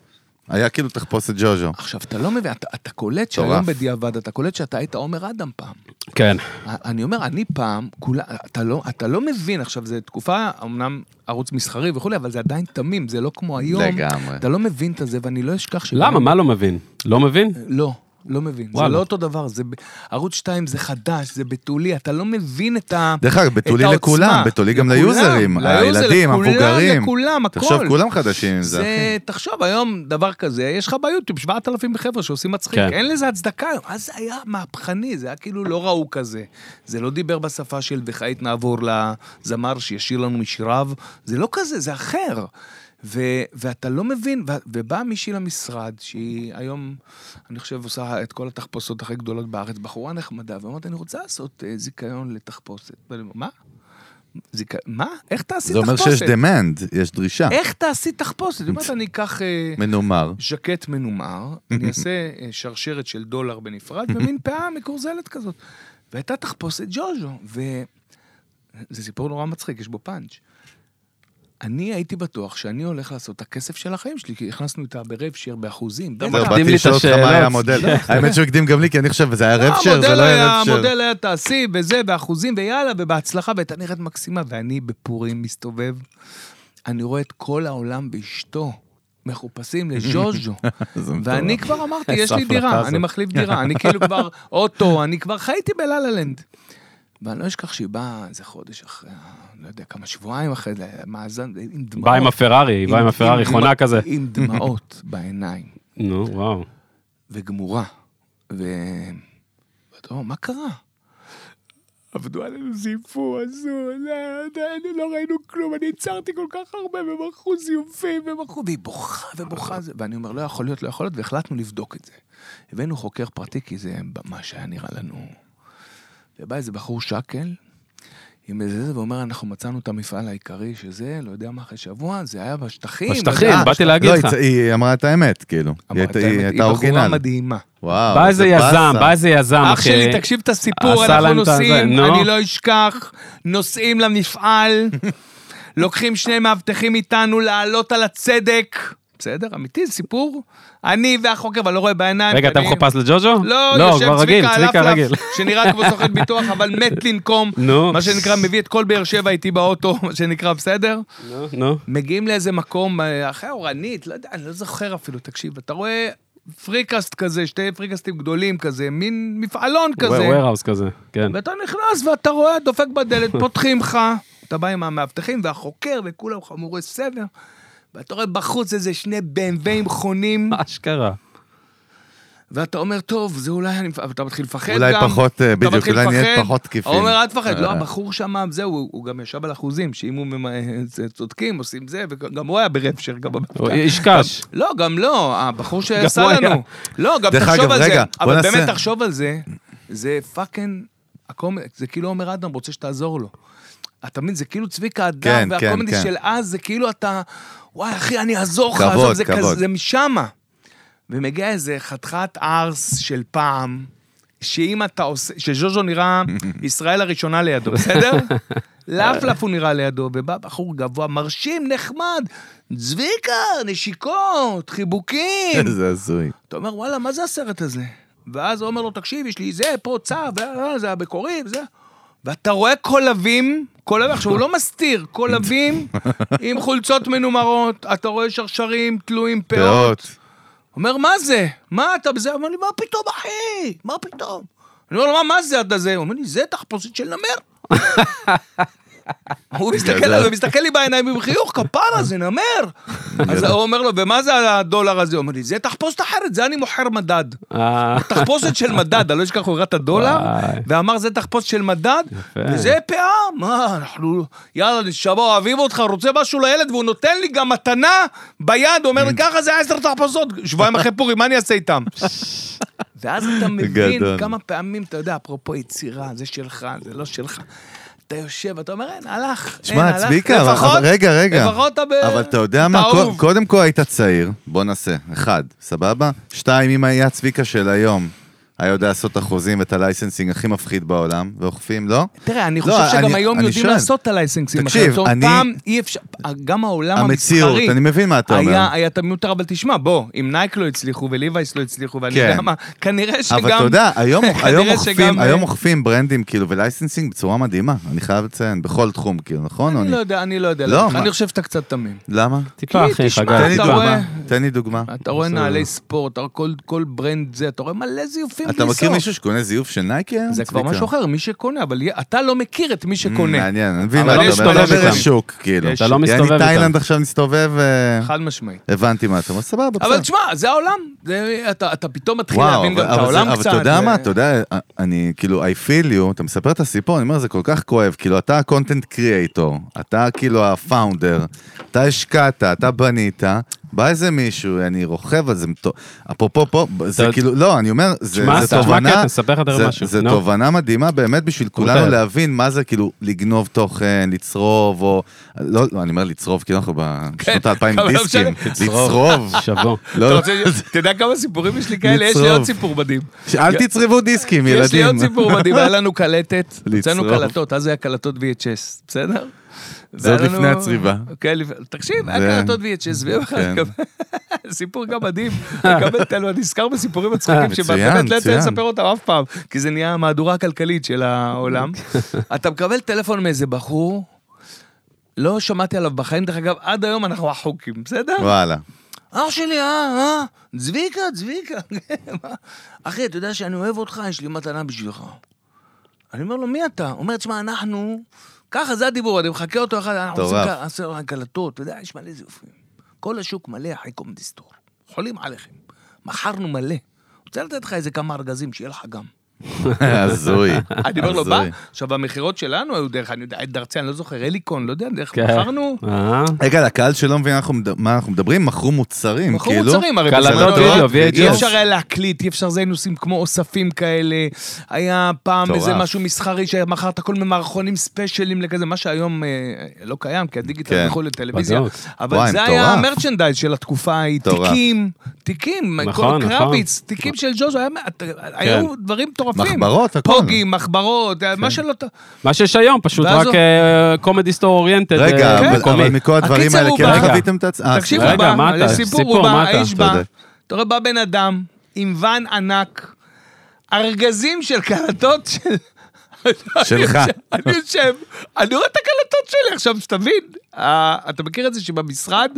היה כאילו תחפושת ג'וז'ו. עכשיו, אתה לא מבין, אתה, אתה קולט. שהיום בדיעבד, אתה קולט שאתה היית עומר אדם פעם. כן. אני אומר, אני פעם, כולה, אתה, לא, אתה לא מבין, עכשיו, זו תקופה, אמנם ערוץ מסחרי וכולי, אבל זה עדיין תמים, זה לא כמו היום. לגמרי. אתה לא מבין את זה, ואני לא אשכח ש... למה? מה לא מבין? לא מבין? לא, לא מבין. וואלה. זה לא אותו דבר, זה... ערוץ 2 זה חדש, זה בתולי, אתה לא מבין את ה... דרך אגב, בתולי לכולם, העוצמה. בתולי גם ליוזרים, ל user, הילדים, לכולם, המבוגרים. לכולם, הכל. תחשוב, כולם חדשים עם זה, זה, אחי. תחשוב, היום דבר כזה, יש לך ביוטיוב 7,000 חבר'ה שעושים מצחיק, כן. אין לזה הצדקה היום. אז זה היה מהפכני, זה היה כאילו לא ראו כזה. זה לא דיבר בשפה של וכעת נעבור לזמר שישיר לנו משיריו, זה לא כזה, זה אחר. ו- ואתה לא מבין, ו- ובאה מישהי למשרד, שהיא היום, אני חושב, עושה את כל התחפושות הכי גדולות בארץ, בחורה נחמדה, ואומרת, אני רוצה לעשות אה, זיכיון לתחפושת. ואני אומר, מה? זיכ- מה? איך תעשי זה אומר תחפושת? שיש demand, יש דרישה. איך תעשי תחפושת? זאת אומרת, אני אקח אה, מנומר. ז'קט מנומר, אני אעשה אה, שרשרת של דולר בנפרד, ומין פאה מקורזלת כזאת. והייתה תחפושת ג'וז'ו, וזה סיפור נורא מצחיק, יש בו פאנץ'. אני הייתי בטוח שאני הולך לעשות את הכסף של החיים שלי, כי הכנסנו איתה ברב שייר באחוזים. מקדים באתי לשאול אותך מה. היה המודל. האמת שהוא הקדים גם לי, כי אני חושב, זה היה רב שר, זה המודל לא היה רב שר. המודל היה תעשי, וזה, באחוזים, ויאללה, ובהצלחה, והייתה נראית מקסימה. ואני בפורים מסתובב, אני רואה את כל העולם באשתו. מחופשים לז'וז'ו. זה. ואני כבר אמרתי, יש לי דירה. אני מחליף דירה, אני כאילו כבר אוטו, אני כבר חייתי בלה לנד. ואני לא אשכח שהיא באה איזה חודש אחרי, לא יודע כמה, שבועיים אחרי זה, מאזן, עם דמעות. בא עם הפרארי, בא עם הפרארי, חונה כזה. עם דמעות בעיניים. נו, וואו. וגמורה. ו... ואתה אומר, מה קרה? עבדו עלינו, זייפו, עשו, לא, עדיין לא ראינו כלום, אני הצהרתי כל כך הרבה, ומכרו זיופים, ומכרו, והיא בוכה ובוכה, ואני אומר, לא יכול להיות, לא יכול להיות, והחלטנו לבדוק את זה. הבאנו חוקר פרטי, כי זה מה שהיה נראה לנו. ובא איזה בחור שקל, עם איזה זה, ואומר, אנחנו מצאנו את המפעל העיקרי, שזה, לא יודע מה, אחרי שבוע, זה היה בשטחים. בשטחים, באתי להגיד לא, לך. היא- היא אמרה את האמת, כאילו. היא הייתה- הייתה היא בחורה אורגינל. מדהימה. וואו, בא איזה זה יזם. בא איזה יזם, אח אחי. שלי, תקשיב את הסיפור, אנחנו נוסעים, נו. אני לא אשכח, נוסעים למפעל, לוקחים שני מאבטחים איתנו לעלות על הצדק. בסדר, אמיתי, זה סיפור. אני והחוקר, אבל לא רואה בעיניים. רגע, אתה מחופש לג'וג'ו? לא, לא, יושב צביקה הלפלף, רגיל. שנראה כמו סוכן ביטוח, אבל מת לנקום. נו. מה שנקרא, מביא את כל באר שבע איתי באוטו, מה שנקרא, בסדר? נו, נו. מגיעים לאיזה מקום אה, אחרי אורנית, לא יודע, אני לא זוכר אפילו, תקשיב, אתה רואה פריקסט כזה, שתי פריקסטים גדולים כזה, מין מפעלון כזה. ווירהאוס כזה, כן. ואתה נכנס ואתה רואה, דופק בדלת, פותחים לך, אתה בא עם המאבטחים והחוקר וכולם חמורי סבר, ואתה רואה בחוץ איזה שני BMW חונים, אשכרה. ואתה אומר, טוב, זה אולי אני... ואתה מתחיל לפחד אולי גם. פחות, אה, אתה בדיוק, מתחיל אולי נהיה. פחות תקיפים. הוא אומר, אל תפחד. לא, אה. הבחור שם, זהו, הוא- הוא גם ישב על אחוזים, שאם הוא ממ- זה, צודקים, עושים זה, וגם הוא היה ברפשר, גם הוא איש קש. לא, גם לא, הבחור שעשה. לנו. לא, גם תחשוב אגב, על זה. אבל נעשה- באמת תחשוב על זה, זה פאקינג, זה כאילו עומר אדם רוצה שתעזור לו. אתה מבין, זה כאילו צביקה אדם, כן, כן, והקומדי כן. של אז, זה כאילו אתה, וואי, אחי, אני אעזור לך, עזוב, זה. כזה, זה משמה. ומגיע איזה חתיכת ארס של פעם, שאם אתה עושה, שז'וז'ו נראה ישראל הראשונה לידו, בסדר? לפלף הוא נראה לידו, ובא בחור גבוה, מרשים, נחמד, צביקה, נשיקות, חיבוקים. איזה הזוי. אתה אומר, וואלה, מה זה הסרט הזה? ואז הוא אומר לו, תקשיב, יש לי זה, פה צו, זה המקורי, וזה. ואתה רואה קולבים, קולבים, עכשיו הוא לא מסתיר, קולבים עם חולצות מנומרות, אתה רואה שרשרים תלויים פאות. אומר, מה זה? מה אתה בזה? אומר לי, מה פתאום, אחי? מה פתאום? אני אומר לו, מה, מה זה עד הזה? הוא אומר לי, זה תחפושת של נמר. הוא מסתכל עליי, הוא מסתכל לי בעיניים עם חיוך, כפרה, זה נמר. אז הוא אומר לו, ומה זה הדולר הזה? הוא אומר לי, זה תחפושת אחרת, זה אני מוכר מדד. אה, תחפושת של מדד, אני לא אשכח, הוא הראה את הדולר. ואמר, זה תחפושת של מדד. וזה פאה, מה, אנחנו, יאללה, נשמה, אוהבים אותך, רוצה משהו לילד, והוא נותן לי גם מתנה ביד, אומר לי, ככה זה עשר תחפושות, שבועיים אחרי פורים, מה אני אעשה איתם? ואז אתה מבין. כמה פעמים, אתה יודע, אפרופו יצירה, זה שלך, זה לא שלך. אתה יושב, אתה אומר, אין, הלך. שמע. צביקה, אבל- לפחות- אבל רגע, רגע. לפחות אתה ב... אבל אתה יודע מה, קודם כל היית צעיר, בוא נעשה, אחד, סבבה? שתיים, אם היה צביקה של היום, היה יודע לעשות את החוזים ואת ה-licensing הכי מפחיד בעולם, ואוכפים, לא? תראה, אני לא, חושב שגם אני- היום אני יודעים שואל. לעשות את ה-licensing. תקשיב, אני- פעם אי אפשר, גם העולם המציאות, המסחרי... אני מבין מה אתה אומר. היה, היה תמיד יותר, אבל תשמע, בוא, אם נייק לא הצליחו וליווייס לא הצליחו, ואני כן. יודע מה, כנראה שגם... אבל אתה יודע, היום, היום, אוכפים, שגם, היום אה, אוכפים ברנדים כאילו ו-licensing בצורה מדהימה, אני חייב לציין, בכל תחום כאילו, נכון? אני אני- לא יודע, אני לא יודע. לא, להגיד לך, מה? אני חושב שאתה קצת תמים. למה? טיפה, כי אחי, תשמע, חגי. תן לי אתה דוגמה, רואה- תן לי דוגמה. אתה רואה. נעלי ספורט, כל ברנד זה, אתה רואה מלא זיופים אתה מכיר. מישהו שקונה זיוף של נייקי היום? זה כבר? משהו אחר, מי שקונה, אבל אתה לא מכיר את מי Mm, שקונה. מעניין, אני מבין אבל מה יש אתה אתה עובר איתם. שוק, כאילו. יש אתה לא. מסתובב יעני איתם. תאילנד עכשיו מסתובב, אה, חד משמעית. הבנתי מה אתה אומר, סבבה, אבל בסדר. תשמע, זה העולם. אתה אתה פתאום מתחיל להבין גם אבל- את אבל העולם אבל קצת. אתה יודע מה, אתה יודע, אני כאילו, I feel you, אתה מספר את הסיפור, אני אומר, זה כל כך כואב, כאילו, אתה ה-content creator, אתה כאילו ה-founder, אתה השקעת, אתה בנית, בא איזה מישהו, אני רוכב על זה, אפרופו פה, זה כאילו, לא, אני אומר, זה תובנה, זה-. תובנה מדהימה באמת בשביל כולנו. להבין מה זה כאילו לגנוב תוכן, לצרוב, או, לא, לא, אני אומר לצרוב, כי אנחנו בשנות האלפיים אבל לא דיסקים. לצרוב, שבוע. אתה לא, יודע כמה סיפורים יש לי כאלה? יש לי. עוד סיפור מדהים. אל תצרבו דיסקים, יש לי עוד ילדים. סיפור מדהים, היה לנו קלטת, הוצאנו. קלטות, אז היה קלטות VHS, בסדר? זה עוד לפני הצריבה. כן, תקשיב, היה קלטות VHS, כן. סיפור גם מדהים, מקבל תלו, אני נזכר בסיפורים מצחיקים מצוין, שבאמת לא יצא. לספר אותם אף פעם, כי זה נהיה המהדורה הכלכלית של העולם. אתה מקבל טלפון מאיזה בחור, לא שמעתי עליו בחיים, דרך אגב, עד היום אנחנו החוקים, בסדר? וואלה. אח שלי, אה, אה, צביקה, צביקה. מה? אחי, אתה יודע שאני אוהב אותך, יש לי מתנה בשבילך. אני אומר לו, מי אתה? הוא אומר, תשמע, אנחנו... ככה, זה הדיבור, אני מחכה אותו אחד, אנחנו עושים מטורף. כ- עושים קלטות, אתה יודע, יש מלא זיופים. כל השוק מלא אחי קומדיסטור. חולים עליכם. מכרנו מלא. רוצה לתת לך איזה כמה ארגזים, שיהיה לך גם. הזוי. אני אומר לו, בא. עכשיו המכירות שלנו היו דרך, אני יודע, דרצי, אני לא זוכר, אליקון, לא יודע, דרך, כן. מכרנו, אה, רגע, לקהל שלא מבין מה אנחנו מדברים, מכרו מוצרים, מכרו כאילו. מוצרים, הרי קלטות בזמנו וידאו, VHS. אי אפשר היה להקליט, אי אפשר זה, היינו עושים כמו אוספים כאלה. היה פעם. איזה משהו מסחרי שמכרת כל מיני מערכונים ספיישלים לכזה, מה שהיום אה, לא קיים, כי הדיגיטל כן. יכול לטלוויזיה. בדיוק. אבל זה היה. המרצ'נדייז של התקופה ההיא. תיקים, תיקים, נכון, נכון. קרביץ, תיקים של ז'וז'ו, היה- היו דברים מטורפים. מחברות, הכל. פוגים, מחברות, מה שלא... ת- מה שיש היום, פשוט ואז רק קומדי סטור אוריינטד. רגע, כן. אבל- אבל מכל הדברים האלה כן חוויתם את עצמם? תקשיב, רגע, הוא בא, מה אתה? יש סיפור, הוא בא? האיש בא. אתה רואה, בא בן אדם עם ואן ענק, ארגזים של קלטות של... שלך. אני יושב, אני רואה את הקלטות שלי, עכשיו שתבין, אה, אתה מכיר את זה שבמשרד?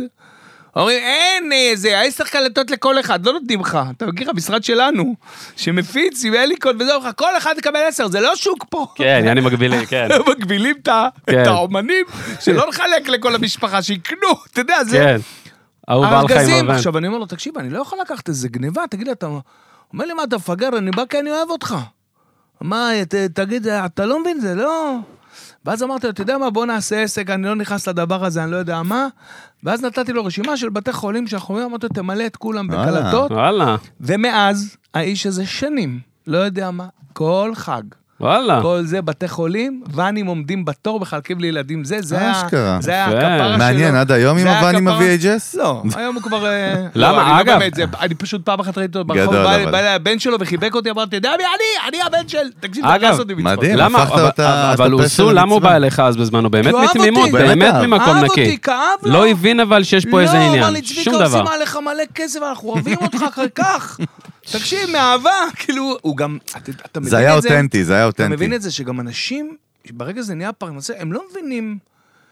אומרים, אין איזה, עשר קלטות לכל אחד, לא נותנים לך. אתה מכיר, המשרד שלנו, שמפיץ עם אליקון וזה, אומר לך, כל אחד יקבל עשר, זה לא שוק פה. כן, יעני מגבילים, כן. מגבילים את ה- כן. את האומנים, שלא נחלק לכל המשפחה, שיקנו, אתה יודע, זה... כן. ההוא בעל חיים. עכשיו אני אומר לו, תקשיב, אני לא יכול לקחת איזה גניבה, תגיד לי, אתה... אומר לי, מה, אתה מפגר? אני בא כי אני אוהב אותך. מה, ת, תגיד, אתה לא מבין, זה לא... ואז אמרתי לו, אתה יודע מה, בוא נעשה עסק, אני לא נכנס לדבר הזה, אני לא יודע מה. ואז נתתי לו רשימה של בתי חולים שאנחנו רואים, אמרתי לו, תמלא את כולם. בקלטות. וואלה, ומאז, האיש הזה שנים, לא יודע מה, כל חג. וואלה. כל זה בתי חולים, ואנים עומדים בתור, מחלקים לילדים זה, זה היה, אשכרה. זה היה יפה. הכפרה שלו. מעניין, עד היום עם הוואנים ה-VHS? לא, היום הוא כבר... אה, למה? לא, אני לא אגב- אני פשוט פעם אחת ראיתי אותו ברחוב, בא- אבל. אליי הבן שלו וחיבק אותי, אמרתי, אתה יודע מי אני? אני הבן של... תקשיב, אגב, דרס אותי מצחוק. מדהים. למה? הפכת אבל- אותה- אבל סול, למה הוא. בא אליך אז בזמנו? באמת אהב מתמימות. באמת. ממקום אהב נקי. אותי, כאב לו. לא הבין אבל שיש פה איזה לא, אמר עניין. לי, שום צביקה, דבר. עושים עליך מלא כסף, אנחנו אוהבים אותך כך. תקשיב, מאהבה, כאילו, הוא גם... אתה- אתה מבין זה היה את זה? אותנטי, זה היה אתה אותנטי. מבין את זה שגם אנשים, ברגע שזה נהיה פרנסה, הם לא מבינים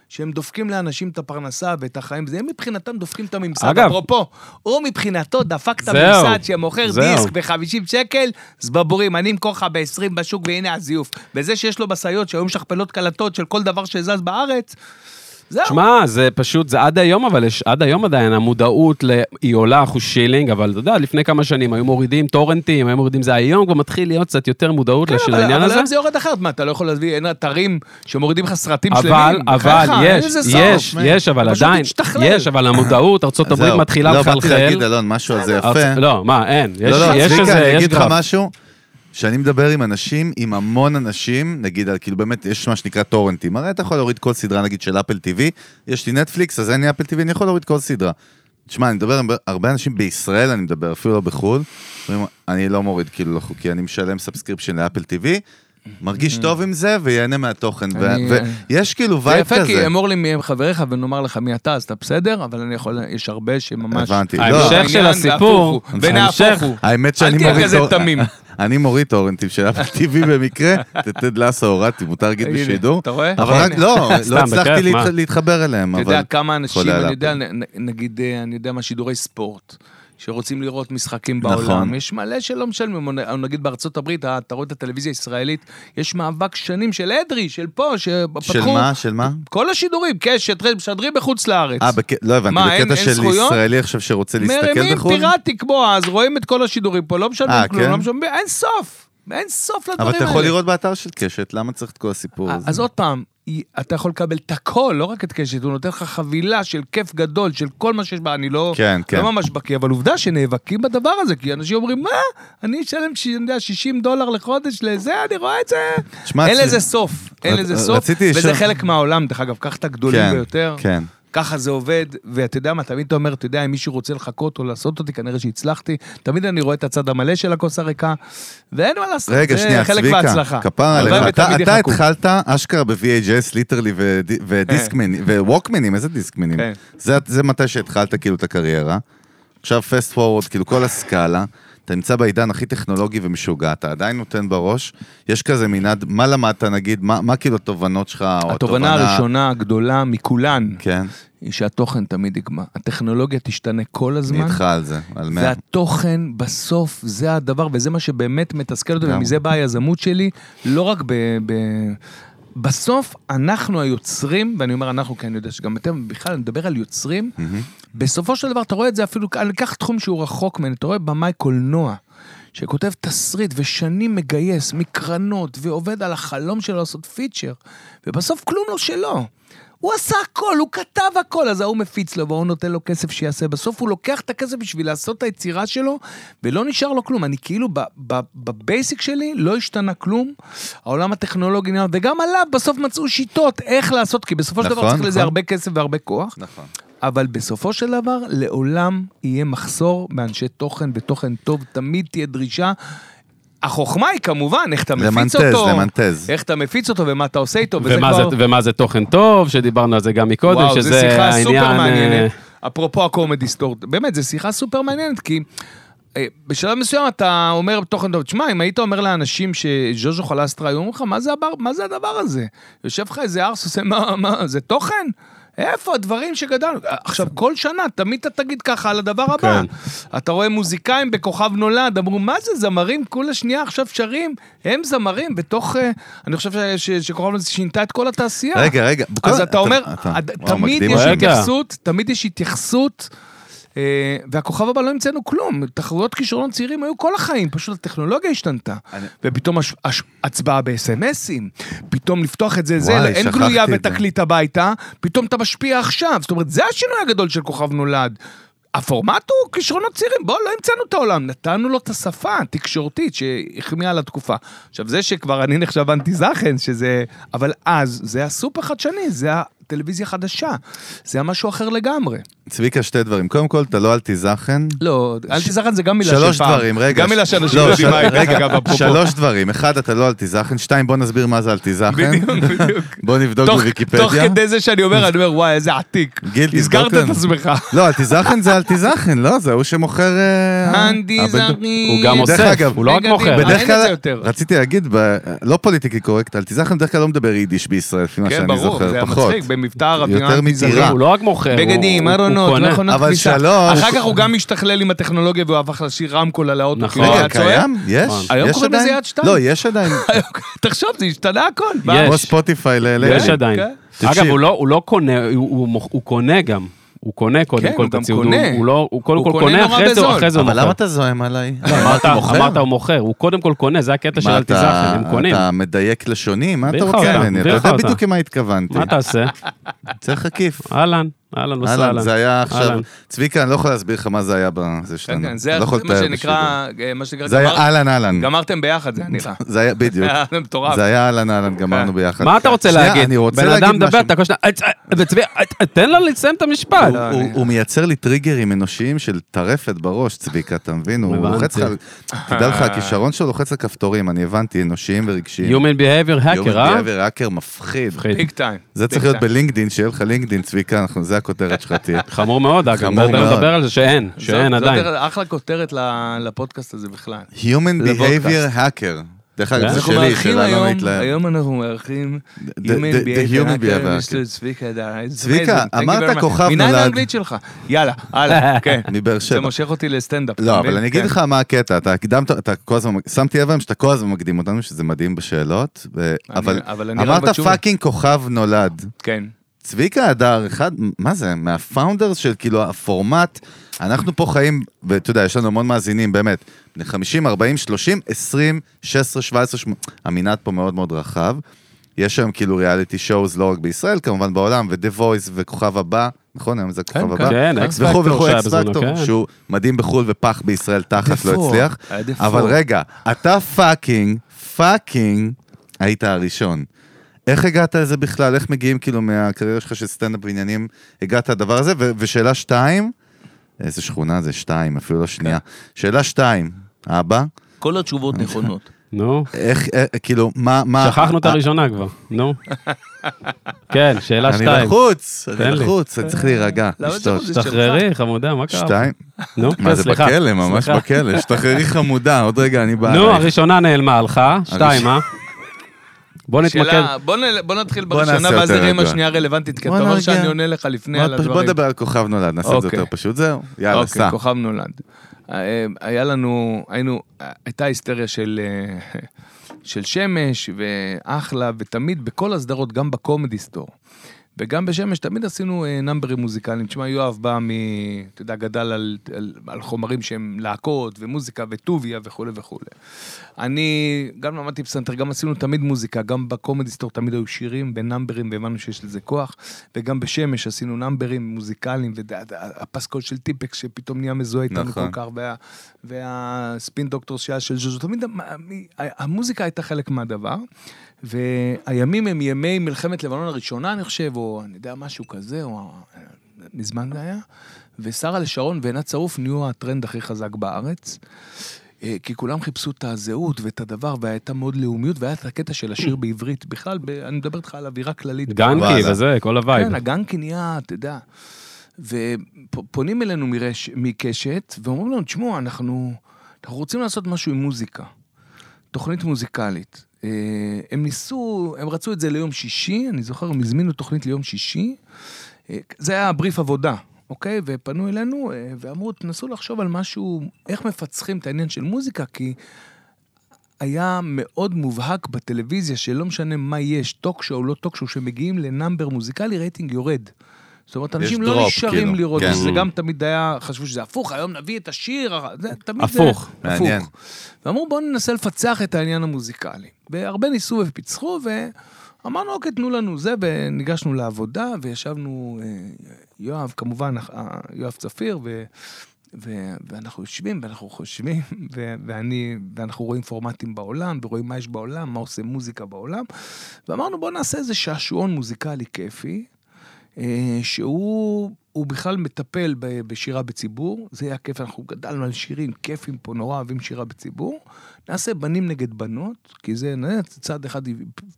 שהם דופקים לאנשים את הפרנסה ואת החיים, זה הם מבחינתם דופקים את הממסד. אגב- אפרופו, הוא מבחינתו דפק את הממסד שמוכר. דיסק ב-50 שקל, זבבורים, אני אמכור לך ב-20 בשוק והנה הזיוף. וזה שיש לו משאיות שהיו משכפלות קלטות של כל דבר שזז בארץ, זהו. שמע, זה פשוט, זה עד היום, אבל יש עד היום עדיין המודעות, ל- היא עולה אחוז שילינג, אבל אתה יודע, לפני כמה שנים היו מורידים טורנטים, היו מורידים זה, היום כבר מתחיל להיות קצת יותר מודעות כן, של אבל- העניין אבל הזה. היום זה יורד אחרת, מה, אתה לא יכול להביא, אין אתרים שמורידים לך סרטים שלמים? אבל, אבל, יש, לזה סוף. יש, יש, אבל עדיין, תשתכלל. יש, אבל המודעות, ארצות הברית זהו. מתחילה לא, באתי לחלחל. להגיד, אלון, משהו על זה יפה. ארצ- לא, מה, אין, יש לא, לא, יש צביקה, איזה, אני יש אגיד לך. משהו, שאני מדבר עם אנשים, עם המון אנשים, נגיד, כאילו באמת, יש מה שנקרא טורנטים, הרי אתה יכול להוריד כל סדרה, נגיד, של אפל TV, יש לי נטפליקס, אז אין לי אפל TV, אני יכול להוריד כל סדרה. תשמע, אני מדבר עם הרבה אנשים בישראל, אני מדבר, אפילו לא בחו"ל, אני לא מוריד כאילו לא חוקי, אני משלם subscription לאפל TV, מרגיש טוב עם זה ויהנה מהתוכן, ויש כאילו זה vibe יפה, כי כזה. אמור לי מי הם חבריך ואומר לך מי אתה, אז אתה בסדר, אבל אני יכול, יש הרבה שממש... הבנתי. לא, ההמשך של הסיפור, הוא, ונהפוך הוא. האמת אל שאני תהיה מוריד כזה טור- תמים. אני מוריד טורנטים של אפל TV במקרה, תתד לאסה הורדתי, מותר להגיד בשידור. אתה רואה? אבל רק. לא, לא הצלחתי? להתחבר אליהם, אתה. יודע כמה אנשים, אני יודע, נגיד, אה, אני יודע מה, שידורי ספורט. שרוצים לראות משחקים נכון. בעולם, יש מלא שלא משלמים, נגיד בארצות הברית, אתה רואה את הטלוויזיה הישראלית, יש מאבק שנים של אדרי, של פה, שפתחו... של מה? של מה? כל השידורים, קשת, משדרים בחוץ לארץ. אה, בק- לא הבנתי, מה, אין- בקטע אין של זכויות? ישראלי עכשיו שרוצה להסתכל מרימים בחו"ל? פיראטי כמו אז, רואים את כל השידורים פה, לא משלמים אה, כלום, כן? לא משלמים, אין סוף, אין סוף לדברים אבל האלה. אתה יכול לראות באתר של קשת, למה צריך את כל הסיפור הזה? אז עוד פעם, אתה יכול לקבל את הכל, לא רק את קשת, הוא נותן לך חבילה של כיף גדול, של כל מה שיש בה, אני לא, כן, כן. לא ממש בקיא, אבל עובדה שנאבקים בדבר הזה, כי אנשים אומרים, מה, אני אשלם ש- אני יודע, 60 דולר לחודש לזה, אני רואה את זה. שמע, אין לזה סוף, אין לזה סוף, וזה חלק מהעולם, דרך אגב, קח את הגדולים כן, ביותר. כן. ככה זה עובד, ואתה יודע מה, תמיד אתה אומר, אתה יודע, אם מישהו רוצה לחכות או לעשות אותי, כנראה שהצלחתי. תמיד אני רואה את הצד המלא של הכוס הריקה, ואין מה לעשות, רגע, זה שנייה, חלק צביקה, מההצלחה. כפרה עליך, אתה אתה. התחלת אשכרה ב-VHS, ליטרלי ודיסקמנים, וווקמנים, איזה דיסקמנים? כן. זה- זה מתי שהתחלת כאילו את הקריירה. עכשיו פסט פורוורד, כאילו כל הסקאלה, אתה נמצא בעידן הכי טכנולוגי ומשוגע, אתה עדיין נותן בראש, יש כזה מנעד, מה למדת נגיד, מה מה כאילו התובנות שלך, או התובנה הראשונה הגדולה מכולן, כן, היא שהתוכן תמיד יגמר. הטכנולוגיה תשתנה כל אני הזמן. איתך על זה, על מאה. והתוכן בסוף זה הדבר, וזה מה שבאמת מתסכל אותי. ומזה באה היזמות שלי, לא רק ב... ב... בסוף אנחנו היוצרים, ואני אומר אנחנו כי אני יודע שגם אתם, בכלל, אני מדבר על יוצרים, מהמם. בסופו של דבר אתה רואה את זה אפילו, אני אקח תחום שהוא רחוק ממני, אתה רואה במאי קולנוע, שכותב תסריט ושנים מגייס מקרנות ועובד על החלום שלו לעשות פיצ'ר, ובסוף כלום לא שלו. הוא עשה הכל, הוא כתב הכל, אז ההוא מפיץ לו והוא נותן לו כסף שיעשה. בסוף הוא לוקח את הכסף בשביל לעשות את היצירה שלו, ולא נשאר לו כלום. אני כאילו, בבייסיק שלי לא השתנה כלום. העולם הטכנולוגי, נראה- וגם עליו בסוף מצאו שיטות איך לעשות, כי בסופו של דבר נכון, צריך לזה נכון. הרבה כסף והרבה כוח. נכון. אבל בסופו של דבר, לעולם יהיה מחסור באנשי תוכן ותוכן טוב, תמיד תהיה דרישה. החוכמה היא כמובן איך אתה מפיץ למנטז, אותו, למנטז. איך אתה מפיץ אותו ומה אתה עושה איתו, וזה ומה כבר... זה- ומה זה תוכן טוב, שדיברנו על זה גם מקודם, וואו, שזה זו שיחה העניין... סופר אה, מעניינת. אפרופו הקומדי סטורט, באמת, זו שיחה סופר מעניינת, כי אה, בשלב מסוים אתה אומר תוכן טוב, תשמע, אם היית אומר לאנשים שז'וז'ו חלסטרה, היו אומרים לך, מה זה, הבר, מה זה הדבר הזה? יושב לך איזה ארס, עושה, מה, מה, זה תוכן? איפה הדברים שגדלנו? עכשיו, כל שנה, תמיד אתה תגיד ככה על הדבר הבא. כן. אתה רואה מוזיקאים בכוכב נולד, אמרו, מה זה, זמרים כולה שנייה עכשיו שרים? הם זמרים בתוך... אה, אני חושב ש- ש- שכוכב נולד שינתה את כל התעשייה. רגע, רגע. אז כל- אתה אומר, אתה- וואו, תמיד יש אותי. רגע. התייחסות, תמיד יש התייחסות, והכוכב הבא לא המצאנו כלום, תחרויות כישרונות צעירים היו כל החיים, פשוט הטכנולוגיה השתנתה. אני- ופתאום הש- הש- הצבעה בסמסים, פתאום לפתוח את זה, זה, וואי, אין שכחתי גלויה זה. ותקליט הביתה, פתאום אתה משפיע עכשיו, זאת אומרת, זה השינוי הגדול של כוכב נולד. הפורמט הוא כישרונות צעירים, בוא, לא המצאנו את העולם, נתנו לו את השפה התקשורתית שהחמיאה על התקופה. עכשיו, זה שכבר אני נחשב אנטי זכן, שזה... אבל אז, זה הסופר חדשני, זה הטלוויזיה החדשה, זה היה משהו אחר לגמרי. צביקה, שתי דברים. קודם כל, אתה לא אלטי זכן. לא, אנטי זכן זה גם מילה של פעם. שלוש דברים, רגע. גם מילה שאנשים לא, יודעים של- מה היא, דרך רגע, אגב, אפרופו. שלוש דברים. אחד, אתה לא אלטי זכן. שתיים, בוא נסביר מה זה אלטי זכן. בדיוק, בדיוק. בוא נבדוק בוויקיפדיה. תוך כדי זה שאני אומר, אני אומר, וואי, איזה עתיק. גיל, תבדוק את. עצמך. לא, אלטי זכן זה אלטי זכן, לא, זה הוא שמוכר... אה, זכן. הוא גם אוסף, אגב, הוא לא רק מוכר. בדרך כלל. רציתי להגיד, לא פוליטיקלי קורקט, בדרך כלל לא מדבר יידיש בישראל, לפי מה כן, שאני ברור, זוכר, זה פחות. במבטא ערבי. יותר מטירה. הוא לא רק מוכר, בגדים, ארונות. מכונות אבל כביסה. שלוש- אחר כך הוא גם משתכלל עם הטכנולוגיה והוא הפך לשיר רמקול על האוטו. נכון. כאילו, רגע. קיים? יש? היום יש קוראים לזה? יד שתיים. לא, יש עדיין. תחשוב, זה השתנה הכל. יש. כמו ספוטיפיי לאלה. יש עדיין. כן. אגב, הוא לא- הוא לא קונה, הוא קונה גם. הוא קונה קודם כן, כל הוא את הציוד. קונה. הוא לא, הוא קודם הוא כל קונה אחרי זה. אחרי זה הוא אבל למה מוכר. אתה זועם עליי? אמרת, אמרתי מוכר? אמרת הוא מוכר, הוא קודם כל קונה, זה הקטע של אתה- הם קונים. אתה מדייק לשוני? מה אתה רוצה ממני? אתה יודע. בדיוק למה התכוונתי. מה תעשה? צריך עקיף. אהלן, אהלן, אהלן. זה היה עכשיו... צביקה, אני לא יכול להסביר לך מה זה היה בזה שלנו. כן, כן, זה לא מה שנקרא, אה, מה שנקרא. זה היה אהלן אהלן. גמרתם ביחד, זה היה נראה. זה היה, בדיוק. זה מטורף. זה היה אהלן אהלן, גמרנו ביחד. מה אתה רוצה שנייה, להגיד? אני רוצה בן להגיד אדם מדבר, משהו. אתה כל "אצ- אה", וצבי, "אה, תן לו לסיים את המשפט. לא, הוא- מייצר לי טריגרים אנושיים של טרפת בראש, צביקה, אתה מבין? הוא. לוחץ לך, תדע לך, הכישרון שלו לוחץ על כפתורים, אני הבנתי, אנושיים ורגשיים. Human behavior hacker, אה? Human behavior האקר מפחיד. מפחיד. ביג טיים. זה צריך להיות בלינקדין, שיהיה לך לינקדין, צביקה, אנחנו- זה הכותרת שלך תהיה. חמור מאוד, אגב. חמור מאוד. נדבר על זה שאין, שאין עדיין. אחלה כותרת לפודקאסט הזה בכלל. Human behavior hacker. דרך אגב? זה אנחנו שלי, מארחים שאלה לא היום, אנחנו מארחים Human Behavior Hacker. צביקה. It's צביקה, אמרת. כוכב מנין נולד. האנגלית שלך? יאללה, הלאה, כן. מבאר זה שבע. מושך אותי לסטנדאפ. אתה לא? אבל אני אגיד כן. לך מה הקטע, אתה הקדמת, אתה כל הזמן, שמתי לב היום שאתה כל הזמן מקדים אותנו, שזה מדהים בשאלות, אבל אבל אני רק אמרת. fucking כוכב נולד. כן. צביקה הדר, אחד, מה זה, מה-founders של כאילו הפורמט, אנחנו פה חיים, ואתה יודע, יש לנו המון מאזינים, באמת, בני 50, 40, 30, 20, 16, 17, 18, המנעד פה מאוד מאוד רחב, יש היום כאילו ריאליטי שואוז לא רק בישראל, כמובן בעולם, ו-The Voice וכוכב הבא, נכון? היום זה כוכב כן, הבא. כן, אקס וכו' פקטור וכו', שהיה אקס פקטור, כן. שהוא מדהים בחו"ל ופח בישראל תחת, לא הצליח. אבל רגע, אתה fucking, fucking, היית הראשון. איך הגעת לזה בכלל? איך מגיעים כאילו מהקריירה שלך של סטנדאפ ועניינים, הגעת לדבר הזה? ו- ושאלה שתיים, איזה שכונה זה שתיים, אפילו לא שנייה. שאלה שתיים, אבא, כל התשובות נכונות. נו, איך, אה, כאילו, מה, מה... שכחנו את אה, הראשונה כבר, נו. כן, שאלה אני שתיים. לחוץ, תן אני. לחוץ, אני צריך להירגע, למה לשתות. זה שלך? שתחררי, חמודה, מה קרה? שתיים, נו, מה זה סליחה. בכלא, ממש סליחה. בכלא, שתחררי חמודה, עוד רגע אני בא. נו. הראשונה נעלמה, הלכה, שתיים, אה? בוא נתמקד. שאלה, בוא נ- בוא נתחיל בראשונה, ואז נראה אם. השנייה רלוונטית, כי אתה אומר. שאני עונה לך לפני על פשוט- הדברים. בוא נדבר על כוכב נולד, נעשה את זה אוקיי. יותר פשוט, זהו, יאללה, אוקיי, סע. כוכב נולד. אה, היה לנו, היינו, הייתה היסטריה של, אה, של שמש ואחלה, ותמיד בכל הסדרות, גם בקומדי סטור. וגם בשמש תמיד עשינו אה, נאמברים מוזיקליים. תשמע, יואב בא מ... אתה יודע, גדל על, על, על חומרים שהם להקות ומוזיקה וטוביה וכולי וכולי. אני גם למדתי פסנתר, גם עשינו תמיד מוזיקה, גם בקומדי סטור תמיד היו שירים ונאמברים והבנו שיש לזה כוח, וגם בשמש עשינו נאמברים מוזיקליים, והפסקול של טיפקס שפתאום נהיה מזוהה איתנו נכון. כל כך, וה, והספין דוקטור שהיה של ז'וז'ו, תמיד המ- המ- המוזיקה הייתה חלק מהדבר. והימים הם ימי מלחמת לבנון הראשונה, אני חושב, או אני יודע, משהו כזה, או מזמן זה היה. ושרה לשרון ועינת שרוף נהיו הטרנד הכי חזק בארץ. אה, כי כולם חיפשו את הזהות ואת הדבר, והייתה מאוד לאומיות, והיה את הקטע של השיר בעברית. בכלל, ב, אני מדבר איתך על אווירה כללית. ג'אנקי. וזה, כל ה-vibe. כן, הג'אנקי נהיה, אתה יודע. ופונים אלינו מרשת, מקשת, ואומרים לנו, תשמעו, אנחנו, אנחנו רוצים לעשות משהו עם מוזיקה. תוכנית מוזיקלית. אה, הם ניסו, הם רצו את זה ליום שישי, אני זוכר, הם הזמינו תוכנית ליום שישי. אה, זה היה הבריף עבודה, אוקיי? ופנו אלינו אה, ואמרו, תנסו לחשוב על משהו, איך מפצחים את העניין של מוזיקה, כי היה מאוד מובהק בטלוויזיה, שלא משנה מה יש, talk show, לא talk show, שמגיעים ל-number מוזיקלי, רייטינג יורד. זאת אומרת, אנשים לא drop, נשארים כאילו, לראות, כן. זה גם תמיד היה, חשבו שזה הפוך, היום נביא את השיר, זה תמיד הפוך. זה מעניין. הפוך. ואמרו, בואו ננסה לפצח את העניין המוזיקלי. והרבה ניסו ופיצחו, ואמרנו, אוקיי, תנו לנו זה, וניגשנו לעבודה, וישבנו, אה, יואב, כמובן, אה, יואב צפיר, ו... ו- ואנחנו יושבים ואנחנו חושבים, ו- ואני, ואנחנו רואים פורמטים בעולם, ורואים מה יש בעולם, מה עושה מוזיקה בעולם, ואמרנו בוא נעשה איזה שעשועון מוזיקלי כיפי, שהוא הוא בכלל מטפל בשירה בציבור, זה היה כיף, אנחנו גדלנו על שירים כיפים פה, נורא אוהבים שירה בציבור. נעשה בנים נגד בנות, כי זה, נראה, צד אחד,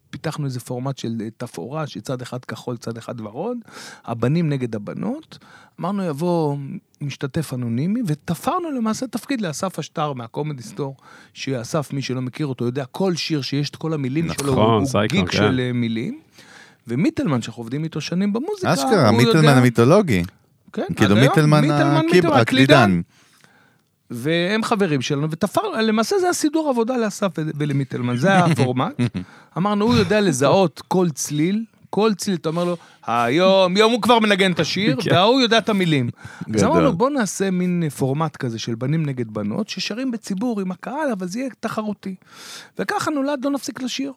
פיתחנו איזה פורמט של אה, תפאורה, שצד אחד כחול, צד אחד ורוד, הבנים נגד הבנות. אמרנו יבוא משתתף אנונימי, ותפרנו למעשה תפקיד לאסף אשטר מהקומדי סטור, שאסף, מי שלא מכיר אותו, יודע כל שיר שיש את כל המילים נכון, שלו, הוא- סייקו, גיג כן. של אה, מילים. ומיטלמן, שאנחנו עובדים איתו שנים במוזיקה, אשכרה, מיטלמן יודע- המיתולוגי. כן, כאילו מיטלמן הקיב- הקלידן. והם חברים שלנו, ותפרנו, למעשה זה הסידור עבודה לאסף ול- ולמיטלמן, זה הפורמט. אמרנו, הוא יודע לזהות כל צליל, כל צליל, אתה אומר לו, היום, יום הוא כבר מנגן את השיר, כן. וההוא יודע את המילים. אז. אמרנו, בוא נעשה מין פורמט כזה של בנים נגד בנות, ששרים בציבור עם הקהל, אבל זה יהיה תחרותי. וככה נולד לא נפסיק לשיר.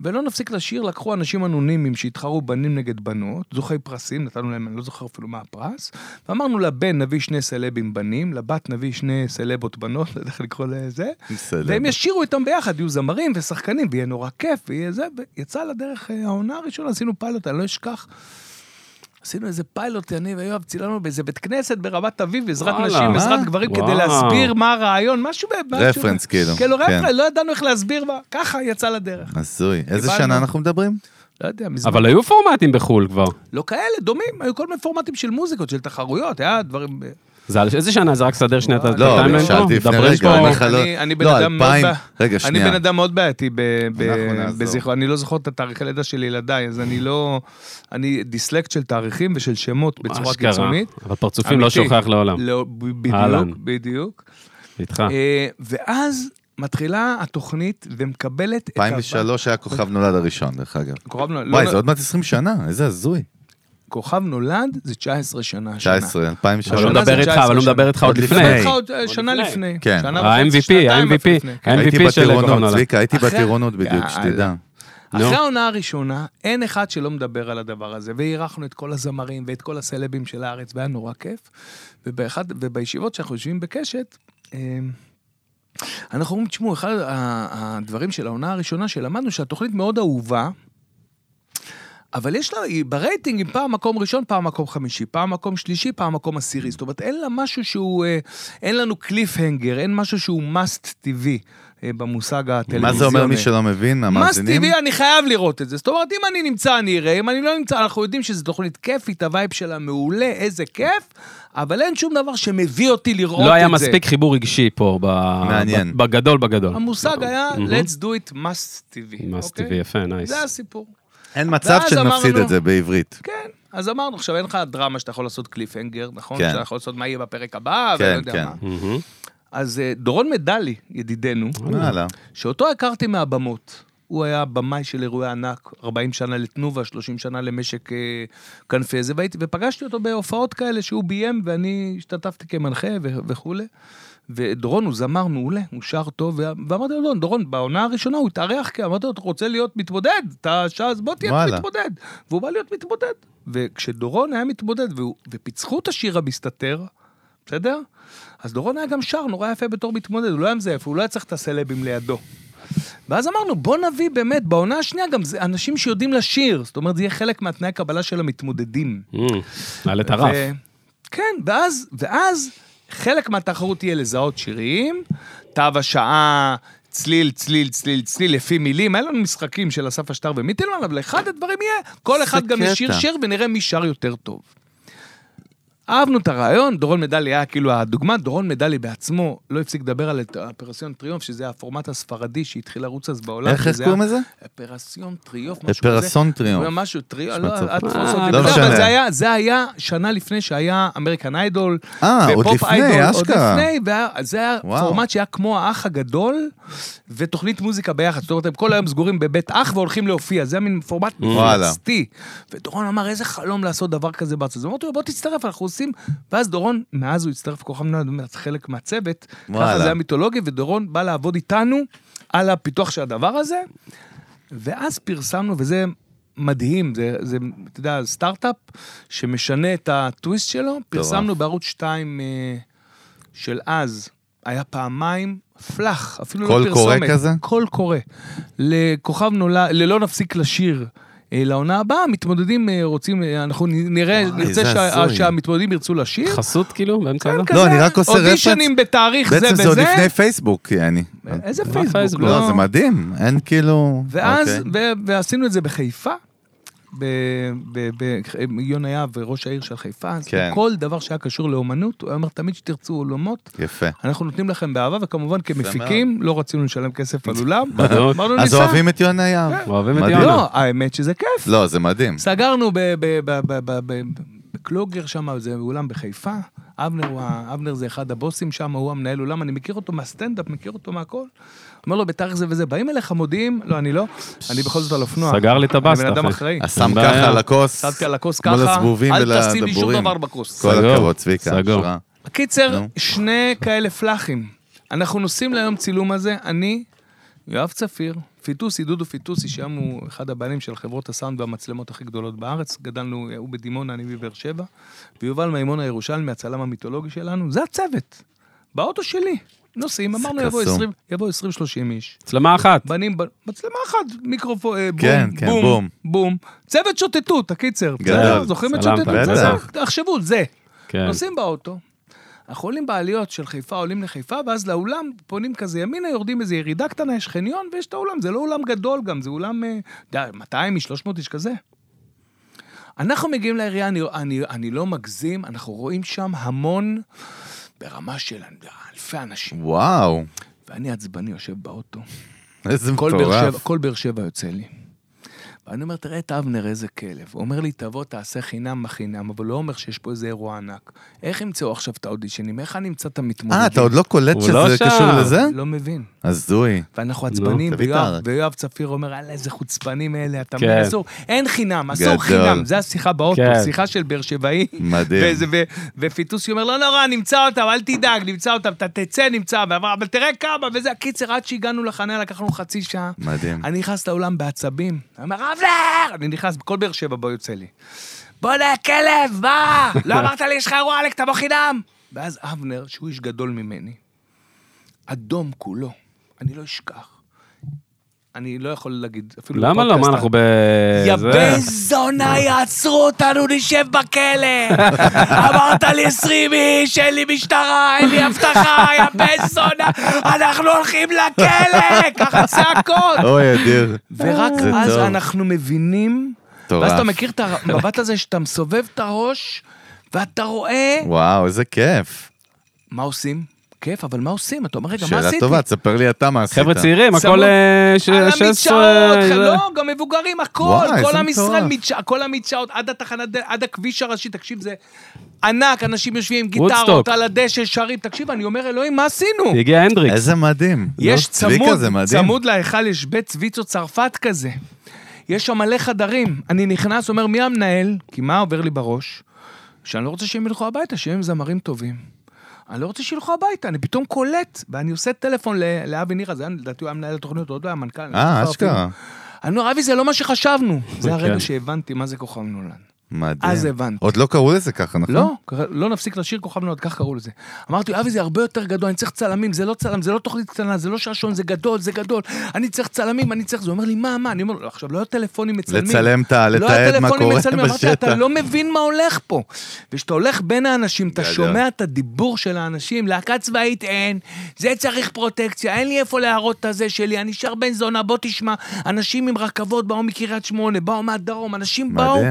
ולא נפסיק לשיר, לקחו אנשים אנונימיים שהתחרו בנים נגד בנות, זוכי פרסים, נתנו להם, אני לא זוכר אפילו מה הפרס, ואמרנו לבן נביא שני סלבים בנים, לבת נביא שני סלבות בנות, לא יודע איך לקרוא לזה. והם ישירו איתם ביחד, יהיו זמרים ושחקנים, ויהיה נורא כיף, ויהיה זה, ויצא לדרך אה, העונה הראשונה, עשינו פיילוט, אני לא אשכח. עשינו איזה פיילוט, אני ויואב צילמנו באיזה בית כנסת ברמת אביב, עזרת וואלה, נשים, מה? עזרת גברים, כדי. להסביר מה הרעיון, משהו... רפרנס, כאילו, כאילו, כן. רפרנס, לא ידענו איך להסביר מה, ככה יצא לדרך. הזוי. איזה. שנה אנחנו מדברים? לא יודע, מזמן. אבל היו פורמטים בחו"ל כבר. לא כאלה, דומים, היו כל מיני פורמטים של מוזיקות, של תחרויות, היה דברים... זה על איזה שנה? זה רק סדר שנייה את לא, לא, ה-timeline פה? שאלתי לפני רגע, אני אומר לך, לא- אני- אני בן לא, אדם מאוד... רגע, אני שנייה. בן אדם מאוד בעייתי ב- ב- אנחנו נעזור. בזיכרון, אני לא זוכר את התאריכי לידה של ילדיי, אז אני לא... אני דיסלקט של תאריכים ושל שמות בצורה. קיצונית. אבל פרצופים לא. שוכח לעולם. לא. בדיוק, בדיוק. איתך. אה, ואז מתחילה התוכנית ומקבלת את... 2003 היה כוכב נולד הראשון, דרך אגב. כוכב נולד, וואי, לא, זה עוד מעט 20 שנה, איזה הזוי. כוכב נולד זה 19 שנה. השנה. 19, אבל 2003. הוא השנה זה מדבר איתך, 19 אבל הוא שנה. מדבר איתך עוד לפני. מדבר איתך עוד אה, שנה לפני. כן. ה-MVP, ה-MVP. ה-MVP של כוכב נולד. צביקה, הייתי אחרי- בטירונות בדיוק, יאללה. שתדע. אחרי העונה הראשונה, אין אחד שלא מדבר על הדבר הזה, ואירחנו את כל הזמרים ואת כל הסלבים של הארץ, והיה נורא כיף. ובאחד, ובישיבות שאנחנו יושבים בקשת, אה, אנחנו אומרים, תשמעו, אחד הדברים של העונה הראשונה שלמדנו, שהתוכנית מאוד אהובה, אבל יש לה, היא ברייטינג, היא פעם מקום ראשון, פעם מקום חמישי, פעם מקום שלישי, פעם מקום עשירי. זאת אומרת, אין לה משהו שהוא, אה, אין לנו קליפהנגר, אין משהו שהוא must TV אה, במושג הטלוויזיוני. מה זה אומר מי שלא מבין, must המאזינים? TV, אני חייב לראות את זה. זאת אומרת, אם אני נמצא, אני אראה, אם אני לא נמצא, אנחנו יודעים שזו תוכנית כיפית, ה-vibe שלה מעולה, איזה כיף, אבל אין שום דבר שמביא אותי לראות את זה. לא היה מספיק חיבור רגשי פה, ב- בגדול בגדול. המושג היה, מהמם. let's do it must TV. must אוקיי? TV, יפה, nice. זה הסיפור. אין מצב ואז שנפסיד אמרנו- את זה בעברית. כן, אז אמרנו, עכשיו אין לך דרמה שאתה יכול לעשות קליפהנגר, נכון? כן. שאתה יכול לעשות מה יהיה בפרק הבא, כן, ולא יודע כן. מה. מהמם. אז אה, דורון מדלי, ידידנו, וואלה. שאותו הכרתי מהבמות. הוא היה במאי של אירועי ענק, 40 שנה לתנובה, 30 שנה למשק אה, כנפי זה, והייתי, ופגשתי אותו בהופעות כאלה שהוא ביים, ואני השתתפתי כמנחה ו- וכולי. ודורון הוא זמר מעולה, הוא שר טוב, ואמרתי לו, "דורון, בעונה הראשונה הוא התארח, כי אמרתי לו, אתה רוצה להיות מתמודד? אתה שעה, אז בוא תהיה. מתמודד. והוא בא להיות מתמודד. וכשדורון היה מתמודד, והוא- ופיצחו את השיר המסתתר, בסדר? אז דורון היה גם שר נורא יפה בתור מתמודד, הוא לא היה מזייף, הוא לא היה צריך את הסלבים לידו. ואז אמרנו, בוא נביא באמת, בעונה השנייה גם זה אנשים שיודעים לשיר, זאת אומרת, זה יהיה חלק מהתנאי הקבלה של המתמודדים. מהמם. נעלה את הרף. כן, ואז, ואז חלק מהתחרות תהיה לזהות שירים, תו השעה, צליל, צליל, צליל, צליל, לפי מילים, היה לנו משחקים של אסף אשטר ומיטלמן, אבל אחד הדברים יהיה, כל אחד גם. ישיר שיר ונראה מי שר יותר טוב. אהבנו את הרעיון, דורון מדלי היה כאילו הדוגמה, דורון מדלי בעצמו לא הפסיק לדבר על אופרסיון טריומפו, שזה הפורמט הספרדי שהתחיל לרוץ אז בעולם. איך קוראים לזה? אופרסיון טריומפו, משהו כזה. אופרסיון טריומפו. משהו, טריו, נשמע לא. אל אה. לא. אבל זה היה, שנה לפני שהיה אמריקן איידול. אה, עוד לפני, איידול, עוד אשכרה. לפני, והיה- זה היה. פורמט שהיה כמו האח הגדול, ותוכנית מוזיקה ביחד. זאת אומרת, הם כל היום סגורים בבית אח והולכים להופיע, זה היה מין פורמט. מפלצתי. ודורון אמר, איזה חלום לעשות דבר כזה בארצות. אמרתי לו, בוא תצטרף, אנחנו עושים... ואז דורון, מאז הוא הצטרף כוכב נולד, חלק מהצוות. ככה זה היה מיתולוגי, ודורון בא לעבוד איתנו על הפיתוח של הדבר הזה. ואז פרסמנו, וזה מדהים, זה, זה, אתה יודע, סטארט-אפ שמשנה את הטוויסט שלו, פרסמנו בערוץ 2 אה, של אז, היה פעמיים פלאח, אפילו קול לא קורא פרסומת. כזה? קול קורא. לכוכב נולד, ללא נפסיק לשיר. אה, לעונה הבאה, המתמודדים אה, רוצים, אה, אנחנו נראה, וואי, נרצה. שהמתמודדים ירצו לשיר. חסות כאילו, באמצע הזה? כן, לא, אני רק עושה אודישנים reference. בתאריך זה בעצם וזה. זה עוד לפני פייסבוק, יעני. איזה מה פייסבוק? לא, זה מדהים, אין כאילו... ואז, אוקיי. ו- ועשינו את זה בחיפה. ב- ב- ב- יונה יהב, ראש העיר של חיפה, אז כן. כל דבר שהיה קשור לאומנות, הוא היה אומר, תמיד שתרצו אולמות, יפה. אנחנו נותנים לכם באהבה, וכמובן כמפיקים, לא רצינו לשלם כסף על אולם. אמרנו, אז ניסע. אוהבים את יונה יהב. אוהבים את. יונה. לא, האמת שזה כיף. לא, זה מדהים. סגרנו ב- ב- ב- ב- ב- ב- בקלוגר שם, זה אולם בחיפה. אבנר, הוא ה- אבנר זה אחד הבוסים שם, הוא המנהל אולם, אני מכיר אותו מהסטנדאפ, מכיר אותו מהכל. אומר לו, בתאריך זה וזה, באים אליך מודיעים? לא, אני לא, אני בכל זאת על אופנוע. סגר לי את הבסטה, אני בן אדם. אחראי. אז שם. ככה על הכוס. שמתי על הכוס כמו ככה, אל תשים לי שום. דבר בכוס. כל. הכבוד, צביקה. סגור. השראה. קיצר, נו. שני כאלה פלאחים. אנחנו נוסעים ליום צילום הזה, אני, יואב צפיר, פיטוסי, דודו פיטוסי, שהיום הוא אחד הבעלים של חברות הסאונד והמצלמות הכי גדולות בארץ. גדלנו, הוא בדימונה, אני בבאר שבע. ויובל מימון הירושלמי, הצלם המיתולוגי שלנו, זה הצוות. באוטו שלי. נוסעים, אמרנו יבוא קסום. 20 יבוא 20-30 איש. מצלמה אחת. בנים, ב- מצלמה אחת, מיקרופון, אה, בום, כן, כן, בום, בום. בום. צוות שוטטות, הקיצר. גדול. בסדר? זוכרים את שוטטות? תחשבו, זה. כן. נוסעים באוטו, אנחנו עולים בעליות של חיפה, עולים לחיפה, ואז לאולם פונים כזה ימינה, יורדים איזה ירידה קטנה, יש חניון, ויש את האולם. זה לא אולם גדול גם, זה אולם, אה, אתה יודע, 200 איש, 300 איש כזה. אנחנו מגיעים לעירייה, אני, אני, אני לא מגזים, אנחנו רואים שם המון, ברמה של אלפי אנשים. וואו, ואני עצבני יושב באוטו. איזה מטורף. כל באר שבע יוצא לי. ואני אומר, תראה את אבנר, איזה כלב. הוא אומר לי, תבוא, תעשה חינם בחינם, אבל לא אומר שיש פה איזה אירוע ענק. איך ימצאו עכשיו את האודישנים? איך אני אמצא את המתמודדים? אה, אתה עוד לא קולט הוא לא שזה שם. קשור לזה? לא מבין. הזוי. ואנחנו עצבנים, תביא את ויואב-. ויואב צפיר אומר, יאללה, איזה חוצפנים אלה, אתה כן. מבין, אסור, אין חינם, אסור גדול. חינם, זה השיחה באוטו, כן. שיחה של באר שבעי. מדהים. וזה- ו- ופיטוסי אומר, לא נורא, נמצא אותם, אל תדאג, נמצא אותם, אתה תצא, נמצא, אבל אבל תראה כמה, וזה הקיצר, עד שהגענו לחניה, לקחנו חצי שעה. מדהים. אני נכנס לאולם בעצבים, אני אבנר! אני נכנס, בכל באר שבע בו יוצא לי. בוא'נה, כלב, מה? לא אמרת לי, יש לך אירוע עלק, תבוא חינם. ואז אבנר, שהוא איש גדול ממני, אדום כולו, אני לא אשכח. אני לא יכול להגיד, אפילו למה לא? מה, אנחנו ב... יא בן זונה, יעצרו אותנו, נשב בכלא. אמרת לי 20 איש, אין לי משטרה, אין לי אבטחה, יא בן זונה, אנחנו הולכים לכלא! ככה צעקות. אוי, אדיר. ורק אז. אנחנו מבינים, מטורף. ואז אתה מכיר את המבט הזה שאתה מסובב את הראש, ואתה רואה וואו, איזה כיף. מה עושים. כיף, אבל מה עושים? אתה אומר, רגע, מה שאלה עשיתי? טובה, תספר לי אתה מה עשית. חבר'ה צעירים, הכל צמוד. אה, ש- על 16... המדשאות, זה- לא, גם מבוגרים, הכל, כל עם ישראל, כל המדשאות, עד התחנת, עד הכביש הראשי, תקשיב, זה ענק, אנשים יושבים עם גיטרות. על הדשא, שרים, תקשיב, אני אומר, אלוהים, מה עשינו? הגיע הנדריקס. איזה מדהים. יש צמוד. צמוד להיכל יש בית צוויצו צרפת כזה. יש שם מלא חדרים. אני נכנס, אומר, מי המנהל? כי מה עובר לי בראש? שאני לא רוצה שהם ילכו הביתה, שהם זמרים טובים. אני לא רוצה שילכו הביתה, אני פתאום קולט, ואני עושה טלפון לאבי נירה, זה היה, לדעתי הוא היה מנהל התוכניות, עוד לא היה מנכ"ל. אה. אשכרה. אני אומר, אבי, זה לא מה שחשבנו. זה הרגע כן. שהבנתי מה זה כוכב נולד. מדהים. אז הבנתי. עוד לא קראו לזה ככה, נכון? לא, לא נפסיק לשיר כוכב נולד, כך קראו לזה. אמרתי, אבי, זה הרבה יותר גדול, אני צריך צלמים, זה לא צלם, זה לא תוכנית קטנה, זה לא שעשון, זה גדול, זה גדול. אני צריך צלמים, אני צריך... זה אומר לי, מה, מה? אני אומר לו, עכשיו, לא היה טלפונים מצלמים. לצלם את ה... לא לתעד מה קורה מצלמים. אמרתי, בשטח. אתה לא מבין מה הולך פה. וכשאתה הולך בין האנשים, אתה. שומע את הדיבור של האנשים, להקה צבאית אין, זה צריך פרוטקציה, אין לי איפה להראות את הזה שלי, אני שר בן זונה, בוא תשמע. אנשים עם רכבות באו מקריית שמונה, באו מהדרום, אנשים באו...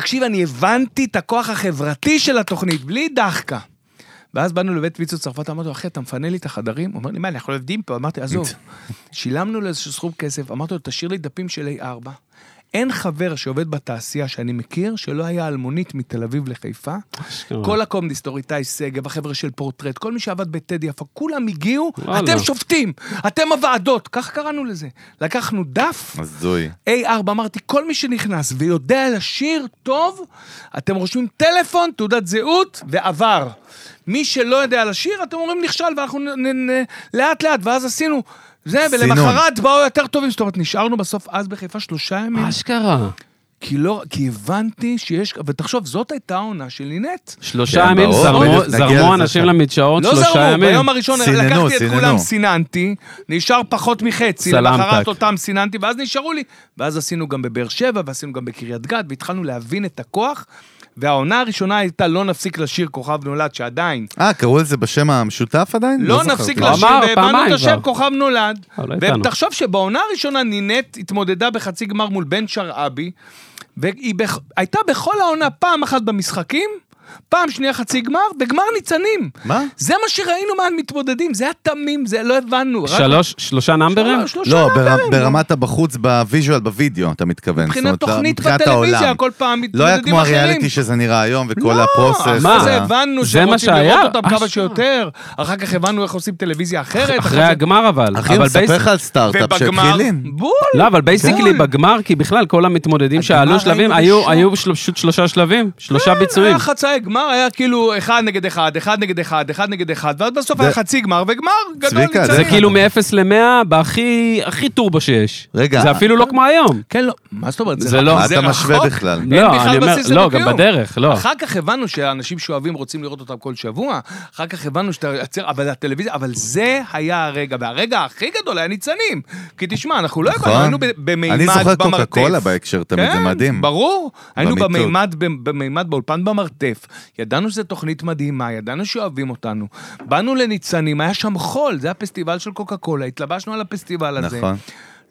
תקשיב, אני הבנתי את הכוח החברתי של התוכנית, בלי דחקה. ואז באנו לבית ויצו צרפת, אמרתי לו, אחי, אתה מפנה לי את החדרים? הוא אומר לי, מה, אנחנו עובדים פה? אמרתי, עזוב. שילמנו לו איזשהו סכום כסף, אמרתי לו, תשאיר לי דפים של A4. אין חבר שעובד בתעשייה שאני מכיר, שלא היה על מונית מתל אביב לחיפה. כל הקומדיסטור, איתי שגב, החבר'ה של פורטרט, כל מי שעבד בטדי יפה, כולם הגיעו. אתם שופטים, אתם הוועדות, כך קראנו לזה. לקחנו דף, הזוי. A4, אמרתי, כל מי שנכנס ויודע לשיר טוב, אתם רושמים טלפון, תעודת זהות ועבר. מי שלא יודע לשיר, אתם אומרים נכשל, ואנחנו נ, נ, נ, לאט לאט, ואז עשינו... זה. ולמחרת באו יותר טובים, זאת אומרת, נשארנו בסוף אז בחיפה שלושה ימים, אשכרה. כי לא, כי הבנתי שיש, ותחשוב, זאת הייתה העונה של לינט. שלושה כן, ימים זרמו- זרמו אנשים שם. למדשאות, לא שלושה זרמו, ימים. ביום הראשון סיננו, לקחתי את סיננו. כולם, סיננתי, נשאר פחות מחצי. למחרת אותם סיננתי, ואז נשארו לי. ואז עשינו גם בבאר שבע, ועשינו גם בקריית גת, והתחלנו להבין את הכוח. והעונה הראשונה הייתה לא נפסיק לשיר כוכב נולד, שעדיין אה, קראו לזה בשם המשותף עדיין? לא זכרתי. נפסיק הוא לשיר, אמר והבנו את השם. כוכב נולד. אה, לא. ותחשוב שבעונה הראשונה נינט התמודדה בחצי גמר מול בן שרעבי, והיא בח- הייתה בכל העונה פעם אחת במשחקים, פעם שנייה חצי גמר, וגמר ניצנים. מה? זה מה שראינו מהמתמודדים, זה היה תמים, זה לא הבנו. רק- שלוש, שלושה נאמברים? שלוש- שלושה לא, נאמברים, בר- ברמת הבחוץ, ב visual, בווידאו, אתה מתכוון. מבחינת תוכנית מבחינת בטלוויזיה, העולם. כל פעם לא היה מתמודדים כמו אחרים. הריאליטי שזה נראה היום, וכל לא, ה process. אחרי מה? זה הבנו זה מה שרוצים שהיה? לראות אותם כמה אשכרה. שיותר, אחר כך הבנו איך עושים טלוויזיה אחרת. אחרי הגמר אבל. אחי, הוא מספר לך על סטארט-אפ של ובגמר, חילין. בול. לא, אבל basically בול. בגמר, כי בכלל כל המתמודדים שעלו שלבים, היו פשוט שלושה שלבים, שלושה ביצועים. גמר, היה כאילו אחד נגד אחד, אחד נגד אחד, אחד נגד אחד, ואז בסוף היה חצי גמר וגמר גדול צביקה, זה. כאילו מ-0 ל-100 בהכי הכי טורבו שיש. רגע, זה אפילו לא כמו היום. כן, לא, מה זאת אומרת? זה לא- מה אתה משווה. בכלל? לא, אני אומר, לא. גם בדרך, לא. אחר כך הבנו שאנשים שאוהבים רוצים לראות אותם כל שבוע, אחר כך הבנו שאתה יוצר, אבל הטלוויזיה, אבל זה היה הרגע, והרגע הכי גדול היה ניצנים. כי תשמע, אנחנו לא הבנו, נכון. היינו ב- במימד אני זוכר במרתף. קוקה קולה בהקשר תמיד, זה כן, מדהים. ברור. היינו במימד באולפן במרתף. ידענו שזו תוכנית מדהימה, ידענו שאוהבים אותנו. באנו לניצנים, היה שם חול, זה הפסטיבל של קוקה קולה, התלבשנו על הפסטיבל הזה. נכון.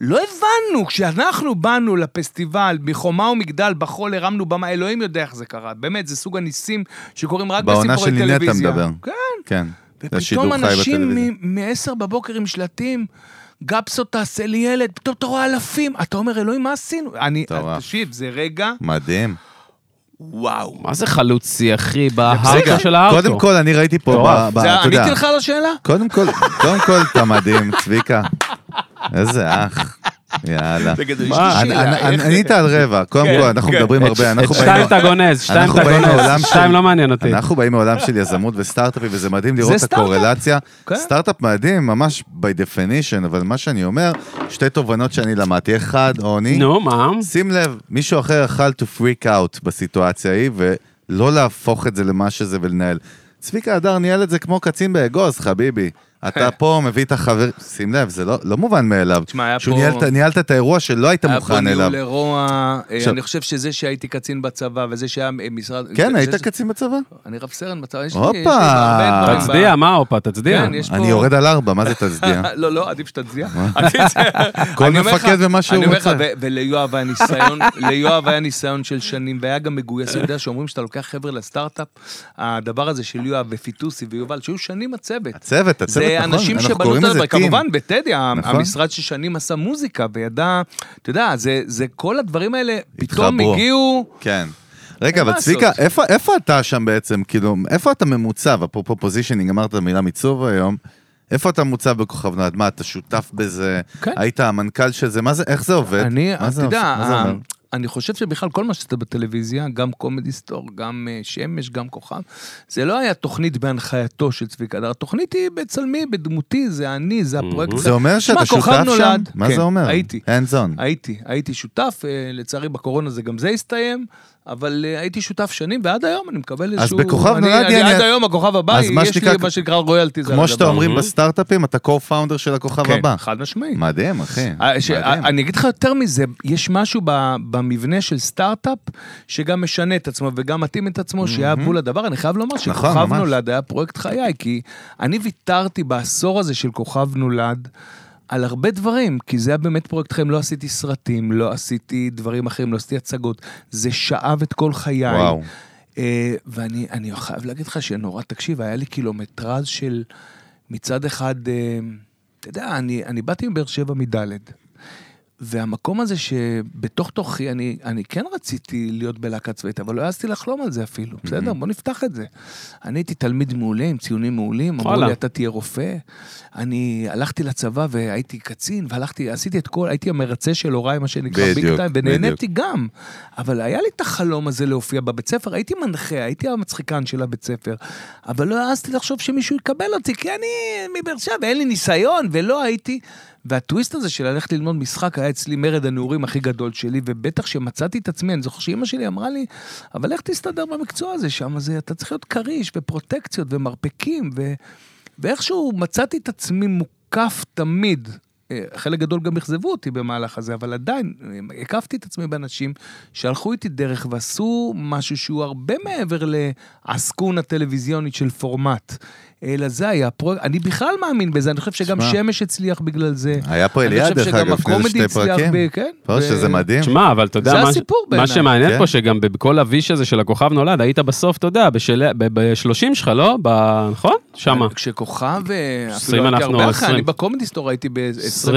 לא הבנו, כשאנחנו באנו לפסטיבל, מחומה ומגדל, בחול הרמנו במה, אלוהים יודע איך זה קרה. באמת, זה סוג הניסים שקורים רק בעונה בסיפורי של טלוויזיה. נינט אתה מדבר. כן. כן. ופתאום אנשים בטלוויזיה. מ-10 בבוקר עם שלטים, גפסו תעשה לי ילד, פתאום אתה רואה אלפים, אתה אומר, אלוהים, מה עשינו? אני. תקשיב, זה רגע, מדהים. וואו. מה זה חלוצי, אחי, בהארדקור של ההארדקור? קודם כל, אני ראיתי פה, אתה יודע, עניתי לך על השאלה? קודם כל, קודם כל, אתה מדהים, צביקה. איזה אח. יאללה. ענית על רבע, קודם כן, כל, אנחנו כן. מדברים הרבה, אנחנו שתיים באים- אתה גונז, שתיים אנחנו אתה גונז, שתיים לא מעניין אותי. אנחנו באים מעולם של יזמות וסטארט-אפים, וזה מדהים לראות את סטארט-אפ. הקורלציה. כן. סטארט-אפ מדהים, ממש by definition, אבל מה שאני אומר, שתי תובנות שאני למדתי. אחד, עוני, נו, מה? שים לב, מישהו אחר יכל to freak out בסיטואציה ההיא, ולא להפוך את זה למה שזה ולנהל. צביקה הדר ניהל את זה כמו קצין באגוז, חביבי. אתה פה מביא את החבר, שים לב, זה לא, לא מובן מאליו. תשמע, היה שהוא פה- ניהלת, ניהלת את האירוע שלא היית היה פה מוכן אליו. ניהול אירוע, אה, עכשיו- אני חושב שזה שהייתי קצין בצבא, וזה שהיה אה, משרד... כן, זה- היית זה- קצין בצבא? אני רב סרן בצבא, יש לי הופה. יש לי הרבה דברים. תצדיע, מה הופה, תצדיע. כן, יש פה... אני יורד על ארבע, מה זה תצדיע? לא, לא, עדיף שתצדיע. כל אני מפקד ומה שהוא אני אומר לך, רוצה. וליואב היה ניסיון, ליואב היה ניסיון של שנים, והיה גם מגויס, אתה יודע, שאומרים שאתה לוקח חבר'ה לסטארט-אפ, הדבר הזה של יואב ופיטוסי ויובל, שהיו שנים הצוות. הצוות, הצוות, נכון, אנשים אנחנו שבנו את הדבר. כמובן בטדי, נכון. המשרד ששנים עשה מוזיקה וידע, אתה יודע, זה- כל הדברים האלה פתאום. הגיעו, כן. רגע, אבל צביקה. איפה, איפה אתה שם בעצם, כאילו, איפה אתה ממוצב, אפרופו positioning, אמרת את המילה מיצוב היום, איפה אתה מוצב בכוכב נועד? מה, אתה שותף בזה? כן. היית המנכ"ל של זה? מה זה, איך זה עובד? אני, אתה יודע, אני חושב שבכלל כל מה שאתה בטלוויזיה, גם קומדי סטור, גם אה, שמש, גם כוכב, זה לא היה תוכנית בהנחייתו של צביקה הדר, התוכנית היא בצלמי, בדמותי, זה אני, זה הפרויקט. זה אומר שאתה שותף שם? מה כן, זה אומר? הייתי. hands on. הייתי, הייתי שותף, אה, לצערי בקורונה זה גם זה הסתיים, אבל אה, הייתי שותף שנים, ועד היום אני מקבל איזשהו... בכוכב אני- נולד, אני יעני- עד היום הכוכב הבא, אז מה יש לי שנקרא- מה שנקרא רויאלטיז. על כמו שאתה. אומרים. בסטארט-אפים, אתה co-founder של הכוכב כן, הבא. חד משמעית. מדהים, אחי. אה, ש- מדהים. אני אגיד לך יותר מזה, יש משהו ב- במבנה של סטארט-אפ שגם משנה את עצמו וגם מתאים את עצמו, שהיה בול הדבר. אני חייב לומר נכון, שכוכב ממש. נולד היה פרויקט חיי, כי אני ויתרתי בעשור הזה של כוכב נולד. על הרבה דברים, כי זה היה באמת פרויקט חיים, לא עשיתי סרטים, לא עשיתי דברים אחרים, לא עשיתי הצגות, זה שאב את כל חיי. וואו. אה, ואני אני חייב להגיד לך שנורא, תקשיב, היה לי קילומטרז של מצד אחד, אה, אתה יודע, אני, אני באתי מבאר שבע מדלת, והמקום הזה שבתוך תוכי, אני, אני כן רציתי להיות בלהקה צבאית, אבל לא העזתי לחלום על זה אפילו, בסדר? בוא נפתח את זה. אני הייתי תלמיד מעולה, עם ציונים מעולים, אמרו. לי, אתה תהיה רופא. אני הלכתי לצבא והייתי קצין, והלכתי, עשיתי את כל, הייתי המרצה של הוריי, מה שנקרא ביג טיים, ונהניתי גם. אבל היה לי את החלום הזה להופיע בבית ספר, הייתי מנחה, הייתי המצחיקן של הבית ספר, אבל לא העזתי לחשוב שמישהו יקבל אותי, כי אני מבאר שבע, אין לי ניסיון, ולא הייתי... והטוויסט הזה של ללכת ללמוד משחק היה אצלי מרד הנעורים הכי גדול שלי, ובטח שמצאתי את עצמי, אני זוכר שאימא שלי אמרה לי, אבל איך תסתדר במקצוע הזה, שם זה, אתה צריך להיות כריש ופרוטקציות ומרפקים, ו... ואיכשהו מצאתי את עצמי מוקף תמיד. אה, חלק גדול גם אכזבו אותי במהלך הזה, אבל עדיין, אה, הקפתי את עצמי באנשים שהלכו איתי דרך ועשו משהו שהוא הרבה מעבר לעסקונה טלוויזיונית של פורמט. אלא זה היה פרויקט, אני בכלל מאמין בזה, אני חושב שגם שמע. שמש הצליח בגלל זה. היה פה אני אליעד, דרך אגב, לפני שתי הצליח פרקים. ב- כן. פה ו- שזה מדהים. שמע, אבל אתה יודע, זה מה- מה. שמעניין כן. פה, שגם בכל הוויש הזה של הכוכב נולד, היית בסוף, אתה יודע, ב-30 שלך, לא? ב- נכון? שמה. כשכוכב, אה, עשרים אפילו הייתי אנחנו הרבה אחרי, עשרים. אני בקומדי סטור הייתי ב-27,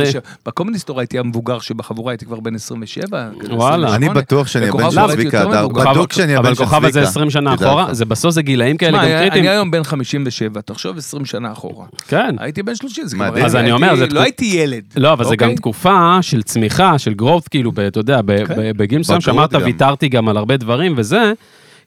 בקומדי סטור הייתי המבוגר שבחבורה, הייתי כבר בן 27. כזה וואלה. 28. אני בטוח שאני הבן של צביקה הדר, בדוק שאני הבן אבל של כוכב הזה צביקה. 20 שנה אחורה, בסוף זה גילאים כאלה גם אני קריטיים. היום בן 57, תחשוב 20 שנה אחורה. כן. הייתי בן 30, זה. כבר... אז אני אומר, זה לא הייתי ילד. לא, אבל זה גם אוקיי? תקופה של צמיחה, של growth, כאילו, ב- אתה יודע, ב- כן. ב- בגיל מסוים שאמרת, גם. ויתרתי גם על הרבה דברים וזה,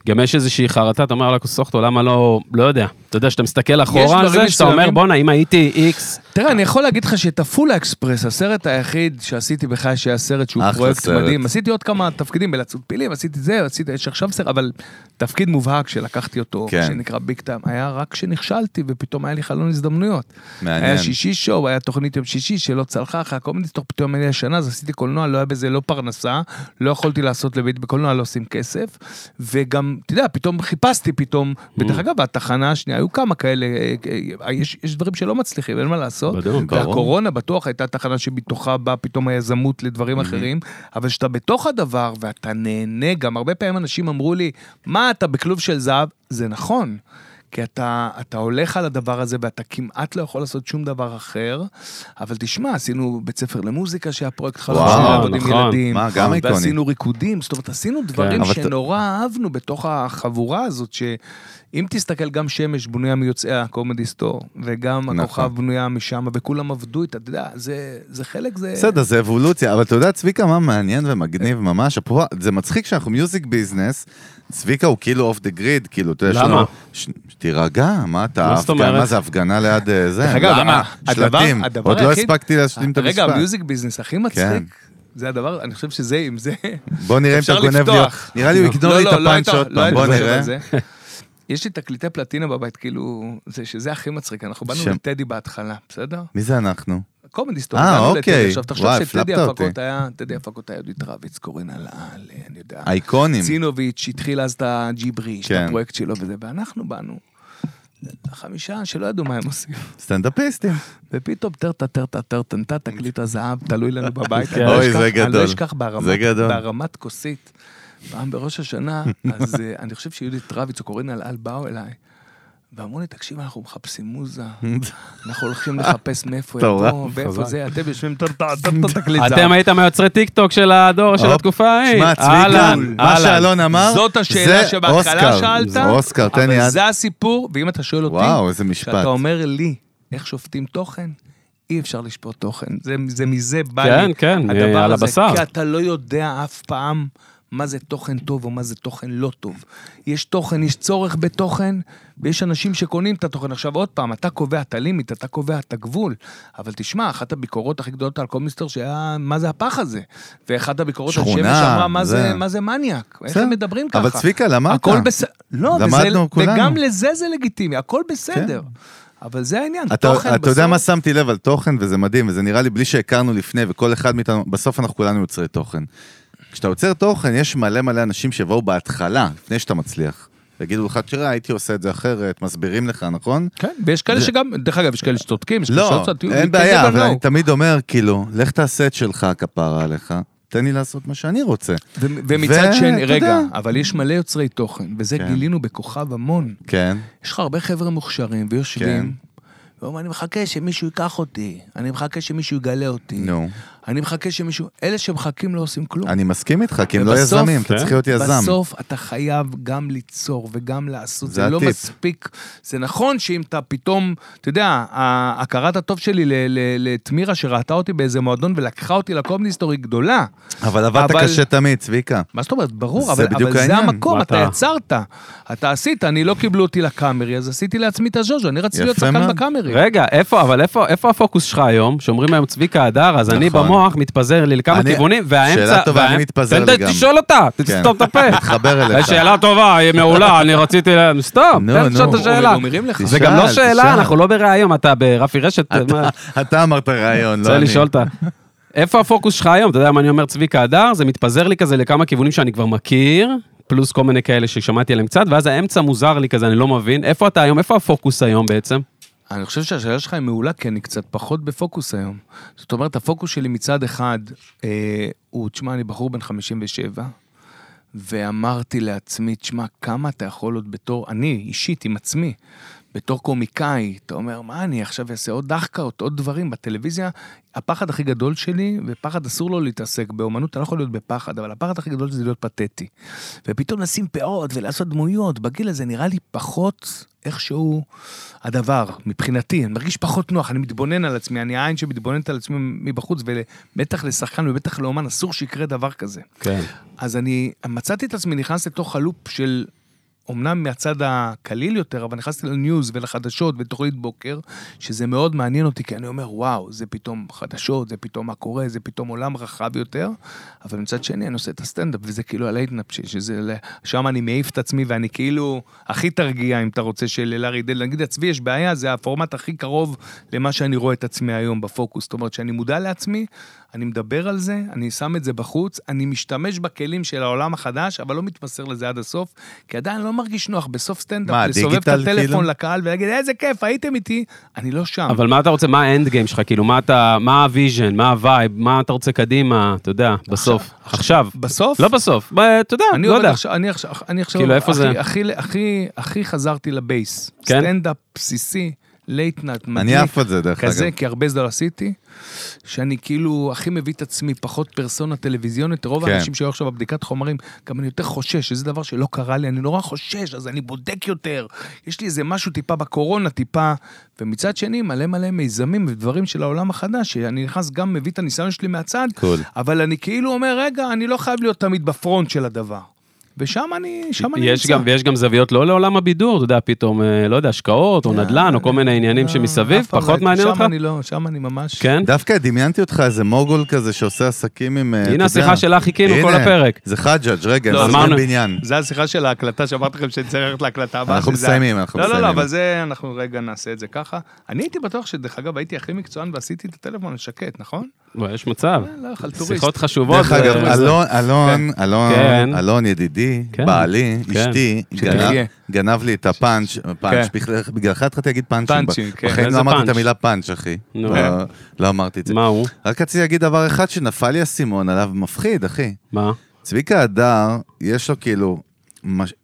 גם יש איזושהי חרטה, אתה אומר למה לא, לא יודע. אתה יודע, שאתה מסתכל אחורה על זה, שאתה אומר, בואנה, אם הייתי איקס, תראה, אני יכול להגיד לך שאת הפולה אקספרס, הסרט היחיד שעשיתי בחיי, שהיה סרט שהוא פרויקט. מדהים. עשיתי עוד כמה תפקידים בלצוד פילים, עשיתי זה, עשיתי, יש עכשיו סרט, אבל תפקיד מובהק שלקחתי אותו, כן. שנקרא ביג טיים, היה רק כשנכשלתי ופתאום היה לי חלון הזדמנויות. מעניין. היה שישי שואו, היה תוכנית יום שישי שלא צלחה אחרי הקומדי סטור, פתאום היה לי השנה, אז עשיתי קולנוע, לא היה בזה לא פרנסה, לא יכולתי לעשות לבית בקולנוע, לא עושים כסף, וגם, אתה יודע, פתאום חיפשתי פתאום, ודרך אגב, התחנה השנייה, היו כמה כאלה, יש, יש דברים שלא מצליחים, אין מה לעשות. בדיוק, ברור. והקורונה בטוח הייתה תחנה שבתוכה באה פתאום היזמות לדברים אחרים, אבל כשאתה בתוך הדבר ואתה נהנה, גם הרבה פעמים אנשים אמרו לי, מה אתה בכלוב של זהב? זה נכון. כי אתה, אתה הולך על הדבר הזה ואתה כמעט לא יכול לעשות שום דבר אחר, אבל תשמע, עשינו בית ספר למוזיקה שהיה פרויקט וואו, של לעבוד עם נכון. ילדים. מה, גם איקוני. ועשינו ריקודים, זאת אומרת, עשינו דברים אבל ת- שנורא אהבנו בתוך החבורה הזאת, שאם תסתכל, גם שמש בנויה מיוצאי הקומדי סטור, וגם נכון. הכוכב בנויה משם, וכולם עבדו איתה, אתה יודע, זה, זה חלק, זה... בסדר, זה אבולוציה, אבל אתה יודע, צביקה, מה מעניין ומגניב ממש? אפרופו, זה מצחיק שאנחנו music business, צביקה הוא כאילו off the grid, כאילו, אתה יודע, למה? לנו- ש- תירגע, מה אתה, מה זאת הפגנה- אומרת? מה זה הפגנה ליד אה, זה? אגב, למה? הדבר- שלטים, הדבר עוד לא היחיד- הספקתי להשלים את המשפט. רגע, ה music business הכי כן. מצחיק, זה הדבר, אני חושב שזה, עם זה... בוא נראה אם אתה גונב לי, לפתוח. נראה לי הוא יגנוב לא, לי את לא, לא עוד לא פעם, היית בוא נראה. על. יש לי תקליטי פלטינה בבית, כאילו, זה שזה הכי מצחיק, אנחנו באנו שם. לטדי בהתחלה, בסדר? מי זה אנחנו? קומדי סטור, אה, אוקיי. עכשיו תחשוב שטדי הפקות. היה, טדי הפקות היה יהודית רביץ, קורין הלל, אני יודע. האיקונים. צינוביץ' התחיל אז את הג'יבריש, כן. את הפרויקט שלו וזה, ואנחנו באנו. חמישה שלא ידעו מה הם עושים. סטנדאפיסטים. ופתאום טרטה טרטה טרטנטה תקליט הזהב תלוי לנו בבית. כן. לא אוי, זה אני לא גדול. אשכח גדול. בהרמת כוסית. פעם בראש השנה, אז אה, אני חושב שיהודית רביץ או קורין אלעל באו אליי. ואמרו לי, תקשיב, אנחנו מחפשים מוזה, אנחנו הולכים לחפש מאיפה יבוא, ואיפה. זה, אתם יושבים תקליט. אתם הייתם מיוצרי טיק טוק של הדור של התקופה ההיא. שמע, צביקה, מה. שאלון אמר, זאת השאלה שבהתחלה. שאלת, זה אוסקר, תן לי אבל יד. זה הסיפור, ואם אתה שואל אותי, וואו, איזה משפט. כשאתה אומר לי איך שופטים תוכן, אי אפשר לשפוט תוכן. זה, זה מזה בא כן, לי. כן, הדבר על הזה, הבשר. כי אתה לא יודע אף פעם מה זה תוכן טוב או מה זה תוכן לא טוב. יש תוכן, יש צורך בתוכן, ויש אנשים שקונים את התוכן. עכשיו עוד פעם, אתה קובע את הלימיט, אתה קובע את הגבול, אבל תשמע, אחת הביקורות הכי גדולות על קומיסטר שהיה, מה זה הפח הזה? ואחת הביקורות על שכונה, שמש אמרה, מה זה- זה, מה זה מניאק? איך. הם מדברים ככה? אבל צביקה, למדת. הכל בסדר. לא, וזה. כן. וגם לזה זה לגיטימי, הכל בסדר. אבל זה העניין, אתה, תוכן אתה יודע בסוף- מה שמתי לב על תוכן, וזה מדהים, וזה נראה לי בלי שהכרנו לפני, וכל אחד מאיתנו, בסוף אנחנו כולנו יוצרי תוכן. כשאתה יוצר תוכן, יש מלא מלא אנשים שיבואו בהתחלה, לפני שאתה מצליח. יגידו לך, תראה, הייתי עושה את זה אחרת, מסבירים לך, נכון? כן, ויש כאלה זה- שגם, דרך אגב, יש כאלה שצודקים, יש כאלה לא, שצודקים, אין you can בעיה, אבל. אני תמיד אומר, כאילו, לך תעשה את שלך, כפרה עליך, תן לי לעשות מה שאני רוצה. ו- ומצד ו- שני, רגע, יודע. אבל יש מלא יוצרי תוכן, וזה כן. גילינו בכוכב המון. כן, יש לך הרבה חבר'ה מוכשרים כן. ויושבים, ואומרים, אני מחכה שמישהו ייקח אותי, אני מחכה שמישהו יגלה אותי, נו. אני מחכה שמישהו... אלה שמחכים לא עושים כלום. אני מסכים איתך, כי הם לא יזמים, אתה כן. צריך להיות יזם. בסוף אתה חייב גם ליצור וגם לעשות, זה זה, לא. מספיק. זה נכון שאם אתה פתאום, אתה יודע, הכרת הטוב שלי לתמירה שראתה אותי באיזה מועדון ולקחה אותי לקומדיסטור היא גדולה. אבל עבדת אבל- קשה תמיד, צביקה. מה זאת אומרת? ברור, זה אבל, זה. המקום, אתה יצרת. אתה עשית, אני לא קיבלו אותי לקאמרי, אז עשיתי לעצמי את הז'וז'ו, אני רציתי להיות שחקן. בקאמרי. רגע, איפה, אבל איפה, איפה הפוקוס שלך היום? שאומרים היום צביקה הדר, אז אני נכון. במוח מתפזר לי לכמה אני- כיוונים, והאמצע... שאלה טובה, אני מתפזר תן- לי גם. תשאול אותה, כן. תסתום את הפה. מתחבר אליך. שאלה טובה, היא מעולה, אני רציתי... סתום, נו, תן לשאול את נו. השאלה. אומרים לך. זה גם לא תשאל, שאלה, תשאל. אנחנו לא בראיון, אתה ברפי רשת, מה- אתה אמרת רעיון, לא רוצה אני. לשאול אותה. איפה הפוקוס שלך היום? אתה יודע מה אני אומר צביקה הדר? זה מתפזר לי כזה לכמה כיוונים שאני כבר מכיר, פלוס כל מיני כאלה ששמעתי עליהם קצת, ואז האמצע מוזר לי כזה, אני לא מבין. איפה אתה היום? איפה הפוקוס היום בעצם? אני חושב שהשאלה שלך היא מעולה, כי אני קצת פחות בפוקוס היום. זאת אומרת, הפוקוס שלי מצד אחד, אה, הוא, תשמע, אני בחור בן 57, ואמרתי לעצמי, תשמע, כמה אתה יכול עוד בתור, אני, אישית, עם עצמי, בתור קומיקאי, אתה אומר, מה אני עכשיו אעשה עוד דחקאות, עוד דברים בטלוויזיה? הפחד הכי גדול שלי, ופחד אסור לו להתעסק באומנות, אתה לא יכול להיות בפחד, אבל הפחד הכי גדול זה להיות פתטי. ופתאום לשים פאות ולעשות דמויות, בגיל הזה נראה לי פחות איכשהו הדבר, מבחינתי, אני מרגיש פחות נוח, אני מתבונן על עצמי, אני העין שמתבוננת על עצמי מבחוץ, ובטח לשחקן ובטח לאומן אסור שיקרה דבר כזה. כן. אז אני מצאתי את עצמי נכנס לתוך ה loop של, אמנם מהצד הקליל יותר, אבל נכנסתי ל news ולחדשות ולתוכנית בוקר, שזה מאוד מעניין אותי, כי אני אומר, וואו, זה פתאום חדשות, זה פתאום מה קורה, זה פתאום עולם רחב יותר, אבל מצד שני אני עושה את הסטנדאפ, וזה כאילו ה late night שלי, שזה, שם אני מעיף את עצמי, ואני כאילו הכי תרגיע, אם אתה רוצה, של לארי דיוויד, נגיד, לצבי יש בעיה, זה הפורמט הכי קרוב למה שאני רואה את עצמי היום בפוקוס, זאת אומרת, שאני מודע לעצמי, אני מדבר על זה, אני שם את זה בחוץ, אני משתמש בכלים של העולם החדש, אבל לא מתמסר לזה עד הסוף, כי עדיין לא מרגיש נוח בסוף סטנדאפ לסובב את דיגיטל הטלפון כאילו? לקהל ולהגיד, איזה כיף, הייתם איתי, אני לא שם. אבל מה אתה רוצה, מה ה end game שלך? כאילו, מה אתה, מה ה vision, מה ה vibe, מה אתה רוצה קדימה, אתה יודע, בסוף. עכשיו. בסוף? לא בסוף, ב- אתה יודע, אני לא יודע. עכשיו, אני עכשיו, אני עכשיו, כאילו, איפה הכי- זה? הכי, הכי, הכי חזרתי ל base. כן? סטנדאפ בסיסי, late night, מדליק. אני עף על זה, דרך כזה, אגב. כי הרבה זמן עשיתי, שאני כאילו הכי מביא את עצמי, פחות פרסונה טלוויזיונית, רוב כן. האנשים שהיו עכשיו בבדיקת חומרים, גם אני יותר חושש, שזה דבר שלא קרה לי, אני נורא חושש, אז אני בודק יותר. יש לי איזה משהו טיפה בקורונה, טיפה, ומצד שני, מלא מלא מיזמים ודברים של העולם החדש, שאני נכנס גם, מביא את הניסיון שלי מהצד, cool. אבל אני כאילו אומר, רגע, אני לא חייב להיות תמיד ב front של הדבר. ושם אני, שם אני יש נמצא. גם, ויש גם זוויות לא לעולם הבידור, אתה יודע, פתאום, אה, לא יודע, השקעות, או נדל"ן, או כל מיני עניינים לא, שמסביב, לא פחות הייתי- מעניין שם אותך? אני לא, שם אני ממש... כן? דווקא דמיינתי אותך איזה מוגול כזה שעושה עסקים עם... אה, הנה. השיחה שלה, חיכינו כל הפרק. זה חג'אג', רגע, לא, הם אמרנו- סוגרים בניין. זה השיחה של ההקלטה, שאמרתי לכם שצריך ללכת להקלטה הבאה. אנחנו מסיימים, אנחנו לא, לא, לא, מסיימים. אבל זה, אנחנו רגע נעשה את זה ככה. אני הייתי בטוח שדרך אגב הייתי הכי מקצוען ועשיתי את הטלפון השקט, נכון? יש מצב. אה, לא. שיחות חשובות. דרך אגב, אה, אלון, אלון, אלון, כן. אלון ידידי, כן. בעלי, כן. אשתי. גנב- לי את הפאנץ', פאנץ', כן. בגלל- בגללך התחלתי להגיד פאנצ'ים. כן. בחיים לא אמרתי את? המילה פאנץ', אחי. לא- לא אמרתי את זה. מה הוא? רק רציתי להגיד דבר אחד שנפל לי האסימון עליו, מפחיד, אחי. מה? צביקה הדר, יש לו כאילו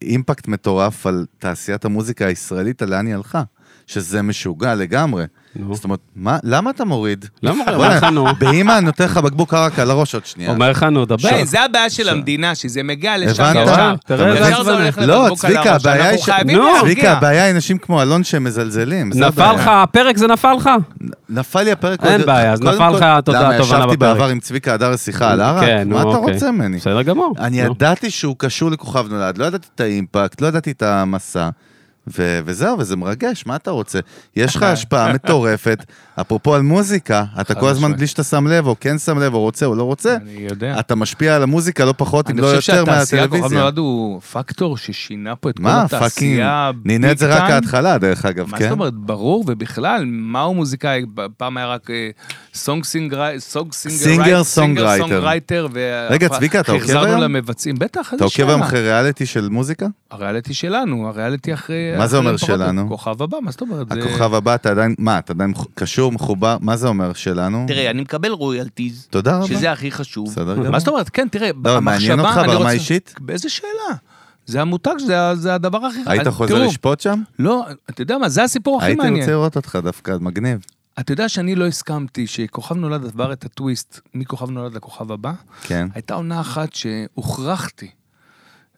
אימפקט מטורף על תעשיית המוזיקה הישראלית, על לאן היא הלכה. שזה משוגע לגמרי. זאת אומרת, מה, למה אתה מוריד? למה? אומר לך נו. באמא אני נותן לך בקבוק ערק על הראש עוד שנייה. אומר לך נו, דבר. כן, זה הבעיה של המדינה, שזה מגיע לשם הבנת? תראה איזה ישר זה. הולך לא, לבקבוק על צביקה, הראש. הבעיה היא אנחנו ש... חייבים נו, להרגיע. צביקה, הבעיה היא אנשים כמו אלון שמזלזלים. זה נפל. לך הפרק, זה נפל לך? נפל לי הפרק. אין בעיה, אז נפל לך תודה, למה, תובנה ישבתי. בעבר עם צביקה הדר לשיחה על ערק? כן, מה אתה אוקיי. רוצה ממני? בסדר גמור. אני. ידעתי שהוא קשור לכוכב נולד, לא ידעתי את האימפקט, לא ידעתי את המסע. ו- וזהו, וזה מרגש, מה אתה רוצה? יש לך השפעה מטורפת, אפרופו על מוזיקה, אתה כל הזמן. בלי שאתה שם לב, או כן שם לב, או רוצה או לא רוצה, אני יודע. אתה משפיע על המוזיקה לא פחות, אם אני לא חושב יותר שהתעשייה כוכב מהטלוויזיה. נולד הוא פקטור ששינה פה את כל מה, fucking, התעשייה. נהנה את זה רק. ההתחלה, דרך אגב, מה כן? זאת אומרת, ברור, ובכלל, מהו מוזיקאי? פעם היה רק song singer, song singer, songwriter. writer. רגע, צביקה, אתה עוקב היום? החזרנו למבצעים, בטח, אתה עוקב היום. אחרי ריאליטי של מוזיקה? הריאליטי שלנו, הריאליטי אחרי... מה זה אומר שלנו? כוכב הבא, מה זאת אומרת? הכוכב הבא, אתה עדיין, מה, אתה עדיין קשור, מחובר, מה זה אומר שלנו? תראה, אני מקבל רויאלטיז, תודה רבה. שזה הכי חשוב. בסדר גמור. מה זאת אומרת? כן, תראה, לא, מעניין אותך ברמה האישית? באיזה שאלה? זה המותג, זה, זה הדבר הכי... היית חוזר תראו, לשפוט שם? לא, אתה יודע מה, זה הסיפור הכי הייתי מעניין. רוצה לראות אותך דווקא, מגניב. אתה יודע שאני לא הסכמתי שכוכב נולד עבר את הטוויסט מכוכב נולד לכוכב הבא. כן. הייתה עונה אחת שהוכרחתי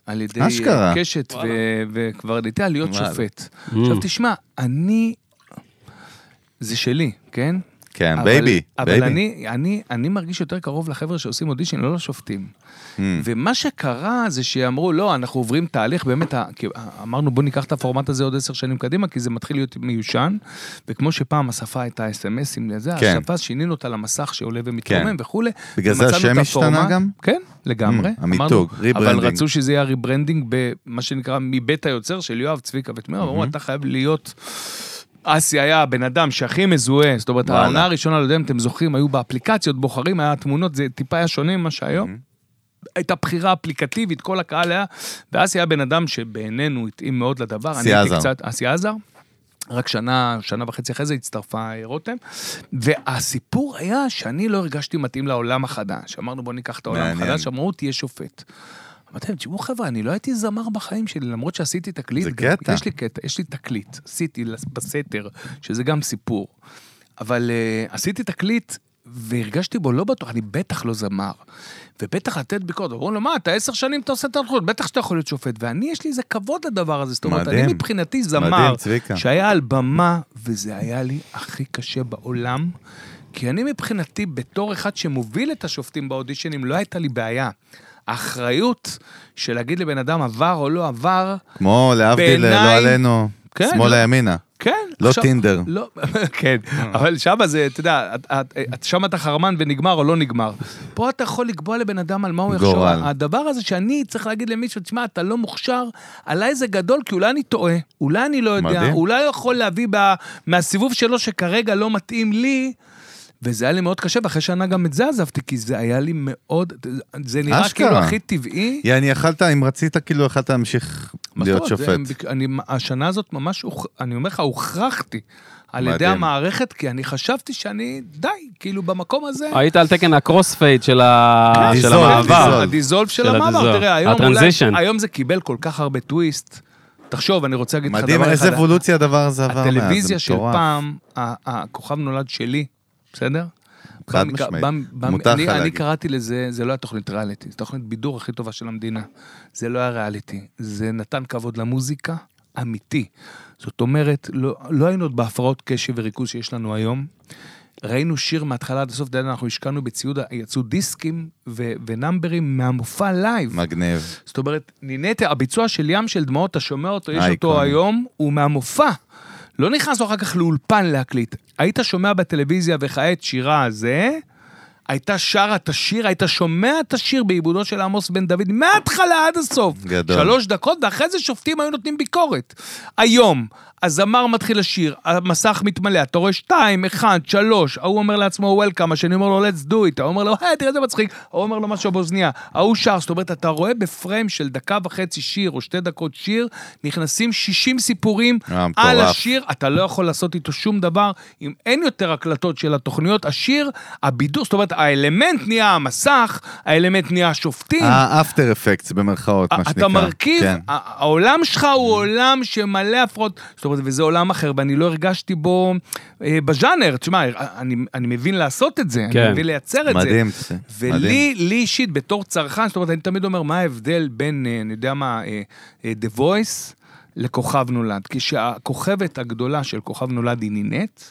על ידי אשכרה. אה, קשת ו- וקברניטיה להיות וואלה. שופט. Mm. עכשיו תשמע, אני... זה שלי, כן? כן, אבל- baby, אבל baby. אני, אני, אני מרגיש יותר קרוב לחבר'ה שעושים אודישן, לא לשופטים. Mm. ומה שקרה זה שאמרו, לא, אנחנו עוברים תהליך, באמת, ה- כי אמרנו, בוא ניקח את הפורמט הזה עוד עשר שנים קדימה, כי זה מתחיל להיות מיושן, וכמו שפעם השפה הייתה אס.אם.אסים לזה, כן. השפה שינינו אותה למסך שעולה ומתרומם כן. וכולי. בגלל זה השם השתנה. גם? כן, לגמרי. Mm, המיתוג, אמרנו, אבל rebranding. רצו שזה יהיה ה rebranding במה שנקרא מבית היוצר של יואב, צביקה ותמיר, אמרו, אתה חייב להיות... אסי היה הבן אדם שהכי מזוהה, זאת אומרת. העונה הראשונה, לא יודע אם אתם זוכרים, היו באפליקציות, בוחרים, היה תמונות, זה טיפה היה שונה ממה שהיום. הייתה בחירה אפליקטיבית, כל הקהל היה, ואסי היה בן אדם שבעינינו התאים מאוד לדבר. אסי עזר. אסי עזר. רק שנה, שנה וחצי אחרי זה הצטרפה רותם. והסיפור היה שאני לא הרגשתי מתאים לעולם החדש. אמרנו, בוא ניקח את העולם. החדש, אמרו, תהיה שופט. אמרתי להם, תשמעו חבר'ה, אני לא הייתי זמר בחיים שלי, למרות שעשיתי תקליט. זה גם- קטע. יש לי קטע, יש לי תקליט, עשיתי בסתר, שזה גם סיפור. אבל uh, עשיתי תקליט והרגשתי בו לא בטוח, אני בטח לא זמר. ובטח לתת ביקורת, אמרו לו, מה, אתה עשר שנים אתה עושה את התחרות, בטח שאתה יכול להיות שופט. ואני, יש לי איזה כבוד לדבר הזה, זאת אומרת, מדהים. אני מבחינתי זמר, מדהים. שהיה על במה, וזה היה לי הכי קשה בעולם, כי אני מבחינתי, בתור אחד שמוביל את השופטים באודישנים, לא הייתה לי בעיה. האחריות של להגיד לבן אדם עבר או לא עבר, כמו להבדיל, לא בעיניי- עלינו, כן, שמאלה לא. ימינה. כן. לא טינדר. לא, כן, אבל שמה זה, אתה יודע, את- את- את- שמה אתה חרמן ונגמר או לא נגמר. פה אתה יכול לקבוע לבן אדם על מה הוא יחשוב. גורל. הדבר הזה שאני צריך להגיד למישהו, תשמע, אתה לא מוכשר, עליי זה גדול, כי אולי אני טועה, אולי אני לא יודע, מדהים. אולי הוא יכול להביא בה- מהסיבוב שלו שכרגע לא מתאים לי. וזה היה לי מאוד קשה, ואחרי שנה גם את זה עזבתי, כי זה היה לי מאוד, זה נראה אשכרה. כאילו הכי טבעי. יעני, יכלת, אם רצית, כאילו, יכלת להמשיך להיות? שופט. זה- אני, השנה הזאת ממש, אני אומר לך, הוכרחתי על ידי. המערכת, כי אני חשבתי שאני, די, כאילו במקום הזה... היית על תקן הקרוספייד של ה- כן, של המעבר. הדיזולב של של המעבר. תראה, היום הטרנזישן. אולי, היום זה קיבל כל כך הרבה טוויסט. תחשוב, אני רוצה להגיד לך דבר אחד. מדהים איזה אבולוציה הדבר הזה עבר מאז, הטלוויזיה של. פעם, הכוכב נולד שלי, בסדר? חד משמעית. מותר אני- לך אני להגיד. קראתי לזה, זה לא היה תוכנית ריאליטי, זו תוכנית בידור הכי טובה של המדינה. זה לא היה ריאליטי, זה נתן כבוד למוזיקה, אמיתי. זאת אומרת, לא, לא היינו עוד בהפרעות קשב וריכוז שיש לנו היום. ראינו שיר מההתחלה עד הסוף, דיינו, אנחנו השקענו בציוד, יצאו דיסקים ו- ונאמברים מהמופע live. מגניב. זאת אומרת, נינט, הביצוע של ים של דמעות, אתה שומע אותו, יש אייקון. אותו היום, הוא מהמופע. לא נכנסנו אחר כך לאולפן להקליט. היית שומע בטלוויזיה וכעת שירה הזה, הייתה שרה את השיר, היית שומע את השיר בעיבודו של עמוס בן דוד מההתחלה עד הסוף. גדול. שלוש דקות, ואחרי זה שופטים היו נותנים ביקורת. היום, הזמר מתחיל לשיר, המסך מתמלא, אתה רואה שתיים, אחד, שלוש, ההוא אומר לעצמו וולקאם, השני אומר לו let's do it, ההוא אומר לו, היי, תראה איזה מצחיק, ההוא אומר לו משהו באוזניה, ההוא שר, זאת אומרת, אתה רואה בפריים של דקה וחצי שיר, או שתי דקות שיר, נכנסים 60 סיפורים אה. על השיר, אתה לא יכול לעשות איתו שום דבר, אם אין יותר הקלטות של התוכניות, השיר, הבידור, זאת אומרת, האלמנט נהיה המסך, האלמנט נהיה השופטים. האפטר אפקטס במרכאות, מה שנקרא. אתה מרכיב, כן. העולם שלך הוא עולם שמלא הפרעות, זאת אומרת, וזה עולם אחר, ואני לא הרגשתי בו אה, בז'אנר, תשמע, אני, אני מבין לעשות את זה, כן. אני מבין לייצר את מדהים. זה. מדהים. ולי, לי אישית, בתור צרכן, זאת אומרת, אני תמיד אומר, מה ההבדל בין, אה, אני יודע מה, אה, אה, The Voice לכוכב נולד? כי שהכוכבת הגדולה של כוכב נולד היא נינט,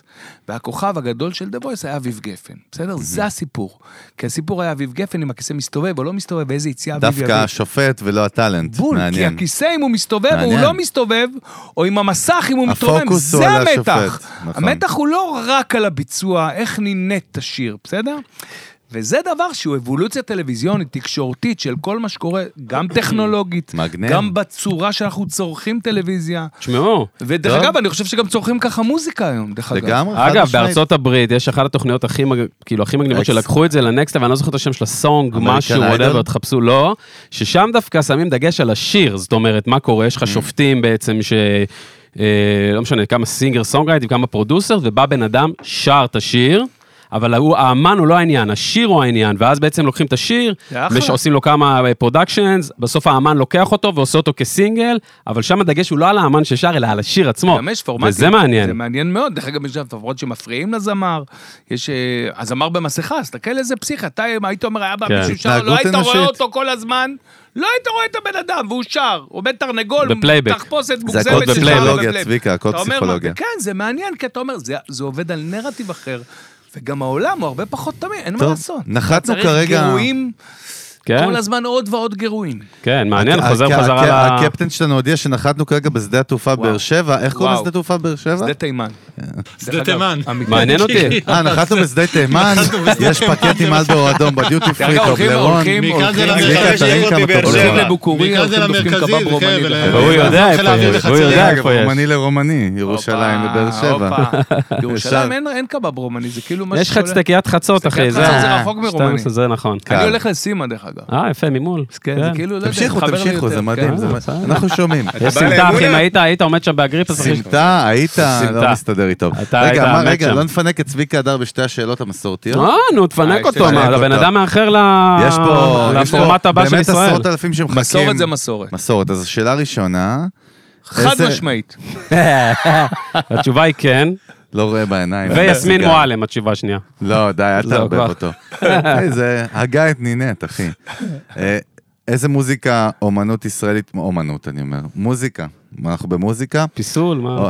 והכוכב הגדול של Voice היה אביב גפן, בסדר? זה הסיפור. כי הסיפור היה אביב גפן, אם הכיסא מסתובב או לא מסתובב, ואיזה יציאה אביב יביא. דווקא השופט ולא הטאלנט. בול, כי מעניין. הכיסא אם הוא מסתובב או הוא מעניין. לא מסתובב, או עם המסך אם הוא מתרומם, הוא זה על המתח. נכון. המתח הוא לא רק על הביצוע, איך נינט את השיר, בסדר? וזה דבר שהוא אבולוציה טלוויזיונית, תקשורתית, של כל מה שקורה, גם טכנולוגית, מגניב. גם בצורה שאנחנו צורכים טלוויזיה. תשמעו, ודרך טוב. אגב, אני חושב שגם צורכים ככה מוזיקה היום, דרך אגב. לגמרי, חד אגב. בארצות הברית יש אחת התוכניות הכי, מג- כאילו, הכי מגניבות. שלקחו את זה ל next, ואני לא זוכר את השם של ה song, משהו? whatever, תחפשו, לא, ששם דווקא שמים דגש על השיר, זאת אומרת, מה קורה, יש לך שופטים בעצם ש... אה, לא משנה, כמה singer songwriter וכמה producer, ובא בן אדם, שר את השיר. אבל הוא, האמן הוא לא העניין, השיר הוא העניין, ואז בעצם לוקחים את השיר, זה. ועושים לו כמה productions, בסוף האמן לוקח אותו ועושה אותו כסינגל, אבל שם הדגש הוא לא על האמן ששר, אלא על השיר עצמו. גם יש פורמטים. וזה מעניין. זה מעניין מאוד. דרך אגב, יש גם תופעות שמפריעים לזמר. יש... אה, הזמר במסכה, אז תסתכל איזה פסיכה. אתה היית אומר, היה בא כן. מישהו שר, לא היית רואה. אותו כל הזמן. לא היית רואה את הבן אדם, והוא שר. בן תרנגול. תחפושת זה מוגזמת. הכל ששרה פסיכולוגיה, בפלייבק. צביקה, הכל פסיכולוגיה. כן, זה מעניין, כי אתה אומר, זה- זה עובד על נרטיב אחר. וגם העולם הוא הרבה פחות תמים, אין מה טוב, לעשות. נחתנו צריך כרגע- גירויים, כן, כל הזמן עוד ועוד גירויים. כן, מעניין, חוזר חזרה ל... הקפטן שלנו הודיע שנחתנו כרגע בשדה התעופה. באר שבע. איך קוראים. לשדה התעופה באר שבע? שדה תימן. שדה תימן. מעניין אותי. אה, נחתנו בשדה תימן, יש פקט עם אלדו אדום בדיוטי פרי, טובלרון. מכאן זה למרכזי. כן. והוא יודע איפה יש, הוא. יודע איפה יש. רומני לרומני, ירושלים ובאר שבע. ירושלים. אין- קבב רומני, זה כאילו מה יש לך צדקיית חצות, אחי, זה... רחוק מרומני. 12, זה נכון. אני הולך לסימה דרך אגב. אה, יפה, ממול. כן, זה כאילו, לא יודע, תמשיכו, תמשיכו, יותר, זה מדהים, כן. זה אה, מדהים. בסדר. אנחנו שומעים. סמטה, אחי, אם? היית, היית עומד שם באגריפס, אחי. סמטה, היית. לא מסתדר איתו. רגע, רגע. לא נפנק את צביקה הדר בשתי השאלות המסורתיות? אה, נו, תפנק יש אותו, הבן. אדם מאחר ל- יש פה, יש פה לפורמט הבא של באמת ישראל. עשרות אלפים שמחכים. מסורת זה מסורת. מסורת. אז השאלה הראשונה, חד משמעית. התשובה היא כן, לא רואה בעיניים. ויסמין. מועלם, התשובה השנייה. לא, די, אל זהו, תערבב. אותו. זה הגה את נינט, אחי. אה, איזה מוזיקה, אומנות ישראלית, אומנות, אני אומר. מוזיקה. אנחנו במוזיקה? פיסול, מה?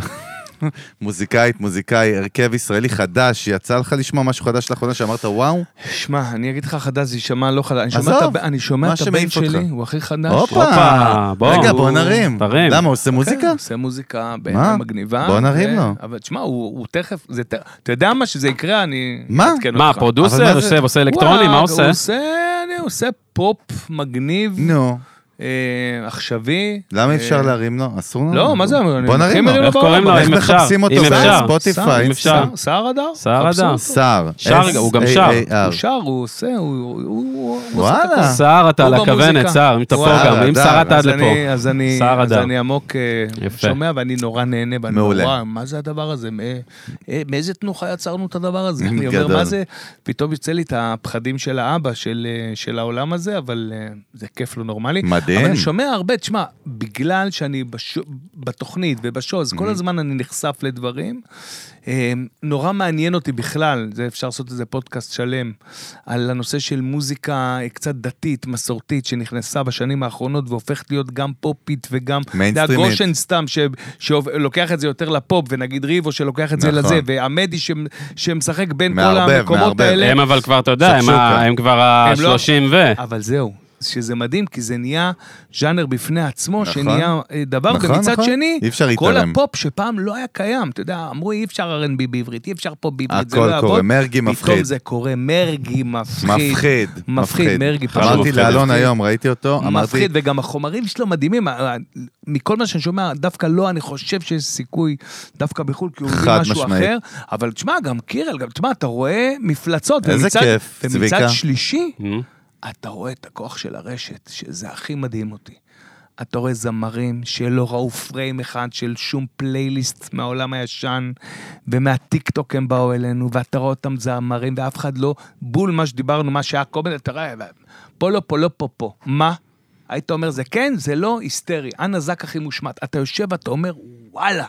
מוזיקאית, מוזיקאי, הרכב ישראלי חדש, יצא לך לשמוע משהו חדש לאחרונה שאמרת וואו? שמע, אני אגיד לך חדש, זה יישמע לא חדש. עזוב, אני שומע מה את הבן. שלי, הוא הכי חדש. הופה! בוא. רגע, בוא הוא- נרים. תרים. למה, הוא עושה מוזיקה? כן, עושה מוזיקה? בעיניי מגניבה. בוא נרים לו. אבל תשמע, הוא הוא תכף, זה ת- אתה יודע מה, שזה יקרה, אני... מה? מה, פרודוסר? עושה- אלקטרוני? מה עושה? הוא עושה פופ מגניב. נו. אה, עכשווי. למה אי אפשר אה, להרים לו? אסור לנו? לא, מה זה, בוא נרים לו. מרים איך קוראים לו? איך מחפשים אותו אם אפשר. בספוטיפיי? אם אפשר. סער- הדר? סער. אותו. סער. שר, הוא גם שר. הוא שר, הוא עושה, הוא... וואלה. סער אתה על הכוונת. סער, אם אתה פה גם, אם סערת עד אז לפה. אני- אז אני, עמוק אה, יפה. שומע ואני נורא נהנה, מעולה. נורא, מה זה הדבר הזה? מא- אה, מאיזה תנוחה יצרנו את הדבר הזה? אני אומר. מה זה? פתאום יוצא לי את הפחדים של האבא של, אה, של העולם הזה, אבל אה, זה כיף לא נורמלי. מדהים. אבל אני שומע הרבה, תשמע, בגלל שאני בש... בתוכנית ובשואו, אז כל הזמן אני נחשף לדברים. אה, נורא מעניין אותי בכלל, זה אפשר לעשות איזה פודקאסט שלם, על הנושא של מוזיקה קצת דתית, מסורתית, שנכנסה בשנים האחרונות והופכת להיות גם פופית וגם... מיינסטרימית. גושן סתם, ש... שלוקח את זה יותר לפופ, ונגיד ריבו שלוקח את זה נכון. לזה, ועמדי ש... שמשחק בין כל מערבב, המקומות מערבב. האלה. הם אבל כבר, אתה יודע, הם. ה- הם כבר הם לא- ה-30 ו... אבל זהו, שזה מדהים, כי זה נהיה ז'אנר בפני עצמו, נכון. שנהיה אה, דבר, נכון, ומצד נכון. שני, אי אפשר כל להתעלם. הפופ שפעם לא היה קיים, אתה יודע, אמרו אי אפשר R&B בעברית, אי אפשר פופ בעברית, זה הכל לא יעבוד. קורה, מרגי מפחיד. פתאום זה קורה, מרגי מפחיד. מפחיד. מפחיד, מרגי פשוט אמרתי מפחיד. לאלון היום, ראיתי אותו, אמרתי, מפחיד, וגם החומרים שלו מדהימים. אה, מכל מה שאני שומע, דווקא לא, אני חושב שיש סיכוי דווקא בחו"ל, כי הוא מביא משהו משמעית. אחר. אבל תשמע, גם קירל, גם, תשמע, אתה רואה מפלצות. איזה ומצד- כיף, ומצד צביקה. שלישי, Mm. אתה רואה את הכוח של הרשת, שזה הכי מדהים אותי. אתה רואה זמרים שלא ראו פריים אחד של שום פלייליסט מהעולם הישן, ומהטיק טוק הם באו אלינו, ואתה רואה אותם זמרים, ואף אחד לא, בול מה שדיברנו, מה שהיה קודם, אתה רואה, פה לא, פה לא, פה פה. מה? היית אומר, זה כן, זה לא, היסטרי. אנה זק הכי מושמט. אתה יושב ואתה אומר, וואלה.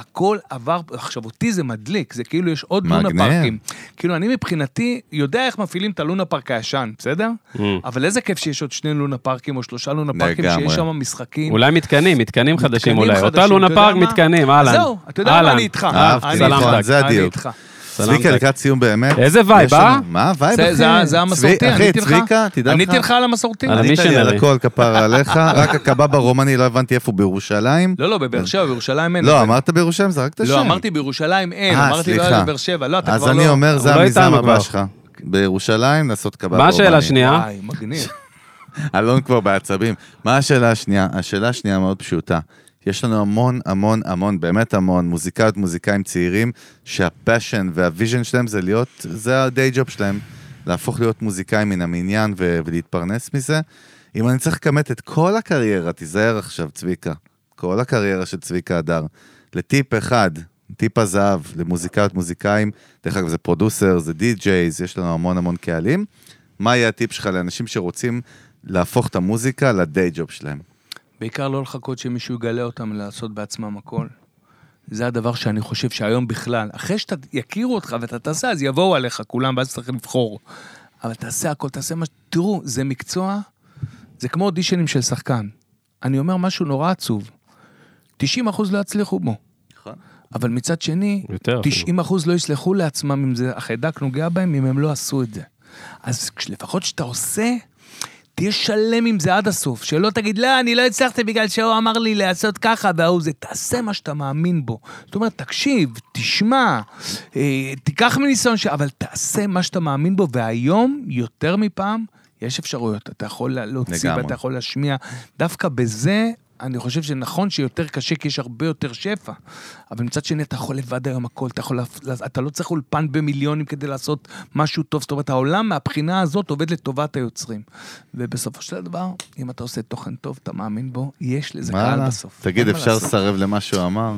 הכל עבר, עכשיו אותי זה מדליק, זה כאילו יש עוד לונה. פארקים. כאילו אני מבחינתי יודע איך מפעילים את הלונה פארק הישן, בסדר? Mm. אבל איזה כיף שיש עוד שני לונה פארקים או שלושה לונה פארקים. שיש שם משחקים. אולי מתקנים, מתקנים חדשים אולי. אותה לונה פארק? מתקנים, אהלן. זהו, אתה יודע מה. אני איתך. אהבתי, נכון, זה אני הדיוק. צביקה לקראת סיום באמת. איזה vibe, אה? מה ה vibe, זה- אחי? זה- זה המסורתי, צבי- עניתי לך. אחי, צביקה, תדע לך. עניתי לך על המסורתי. על ענית לי על. הכל כפרה עליך, רק הקבב הרומני, לא הבנתי איפה, בירושלים? לא, לא, בבאר שבע, בירושלים אין. לא, אמרת בירושלים, זרקת שם. לא, אמרתי בירושלים אין, אה, אמרתי לא סליחה. בבאר שבע. לא, אתה אז כבר אני לא... אומר, זה לא המיזם הבא. שלך. בירושלים לעשות קבב מה השאלה רומני. השנייה? וואי, מגניב. אלון כבר בעצבים. מה השאלה השנייה? השאלה השנייה מאוד פשוטה. יש לנו המון המון המון, באמת המון, מוזיקאיות, מוזיקאים צעירים, שה passion וה vision שלהם זה להיות, זה ה day job שלהם, להפוך להיות מוזיקאים מן המניין ו- ולהתפרנס מזה. אם אני צריך לכמת את כל הקריירה, תיזהר עכשיו, צביקה, כל הקריירה של צביקה הדר, לטיפ אחד, טיפ הזהב, למוזיקאיות, מוזיקאים, דרך אגב זה producer, זה DJs, יש לנו המון המון קהלים. מה יהיה הטיפ שלך לאנשים שרוצים להפוך את המוזיקה ל day job שלהם? בעיקר לא לחכות שמישהו יגלה אותם לעשות בעצמם הכל. זה הדבר שאני חושב שהיום בכלל, אחרי שאתה יכירו אותך ואתה תעשה, אז יבואו עליך כולם, ואז צריך לבחור. אבל תעשה הכל, תעשה מה ש... תראו, זה מקצוע, זה כמו אודישנים של שחקן. אני אומר משהו נורא עצוב. 90 אחוז לא יצליחו בו. נכון. אבל מצד שני, יותר. 90 אחוז לא יסלחו לעצמם אם זה החיידק נוגע בהם, אם הם לא עשו את זה. אז לפחות כשאתה עושה, תהיה שלם עם זה עד הסוף. שלא תגיד, לא, אני לא הצלחתי בגלל שהוא אמר לי לעשות ככה וההוא זה. תעשה מה שאתה מאמין בו. זאת אומרת, תקשיב, תשמע, אה, תיקח מניסיון, ש... אבל תעשה מה שאתה מאמין בו, והיום, יותר מפעם, יש אפשרויות. אתה יכול להוציא לגמרי. ואתה יכול להשמיע. דווקא בזה... אני חושב שנכון שיותר קשה כי יש הרבה יותר שפע, אבל מצד שני אתה יכול לבד היום הכל, אתה, יכול, אתה לא צריך אולפן במיליונים כדי לעשות משהו טוב, זאת אומרת העולם מהבחינה הזאת עובד לטובת היוצרים. ובסופו של דבר, אם אתה עושה תוכן טוב, אתה מאמין בו, יש לזה קהל. בסוף. תגיד, אפשר. לסרב למה שהוא אמר?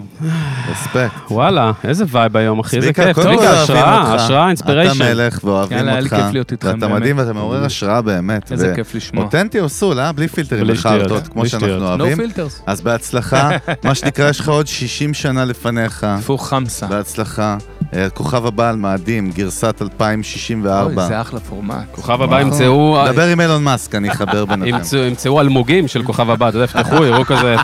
respect. וואלה, איזה vibe היום, אחי, איזה כיף. צביקה, השראה, אותך. השראה, אתה inspiration. מלך ואוהבים יאללה, היה לי אותך. כיף להיות איתכם, ואתה באמת. מדהים ואתה מעורר השראה באמת. איזה כיף לשמוע. אותנטי או soul, אה? בלי פילטרים וחרטות, כמו שאנחנו אוהבים. Filters. אז בהצלחה, מה שנקרא, יש לך עוד 60 שנה לפניך. טפו חמסה. בהצלחה. אה, כוכב הבא למאדים, גרסת אוי, 2064. זה אחלה פורמט. כוכב הבא וואו. ימצאו... דבר עם אילון מאסק, אני אחבר ביניכם. ימצאו, אלמוגים של כוכב הבא, אתה יודע, יפתחו, יראו כזה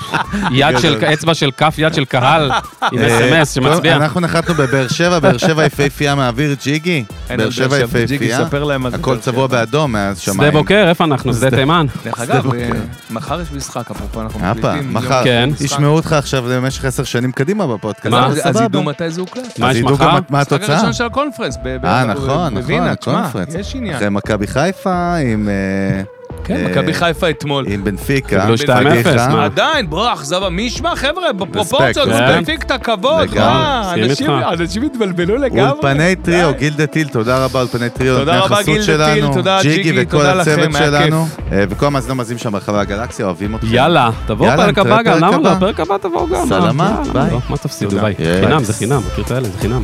יד של, אצבע של כף יד של קהל עם אה, אס.אם.אס שמצביע. טוב, אנחנו נחתנו בבאר שבע, באר שבע יפהפייה מהאוויר ג'יגי. באר על שבע יפהפייה. הכל צבוע. באדום מהשמיים. שדה בוקר, איפה אנחנו? שדה תימן. דרך אגב. אה, מחר יש משחק, אפרופו אנחנו מקליטים. מחר. כן. ישמעו אותך עכשיו למשך עשר שנים קדימה בפודקאסט. אז. ידעו מתי זה הוקלט. מה יש מחר? מה המשחק התוצאה. הראשון של הקונפרנס. אה, נכון, נכון, הקונפרנס. יש עניין. אחרי מכבי חיפה עם... אה, כן, אה, מכבי חיפה אתמול. עם בנפיקה. קיבלו 2-0, פדיחה. מה? עדיין, בוא, אכזבה, מי ישמע, חבר'ה, בפרופורציות. מפיק את הכבוד, מה, אנשים- התבלבלו לגמרי. אולפני טריו. גילדה טיל, תודה רבה, אולפני טריו, תודה רבה, גילדה טיל, תודה, ג'יגי, וכל תודה לכם, הצוות היה שלנו, אה, וכל המאזינים המאזינים שם ברחבי הגלקסיה, אוהבים אתכם. יאללה, תבואו פרק הבא גם, למה לא? פרק הבא תבואו גם. סלמת, מה? ביי. לא, מה תפסידו. ביי. חינם, זה חינם, מכיר את האלה, זה חינם.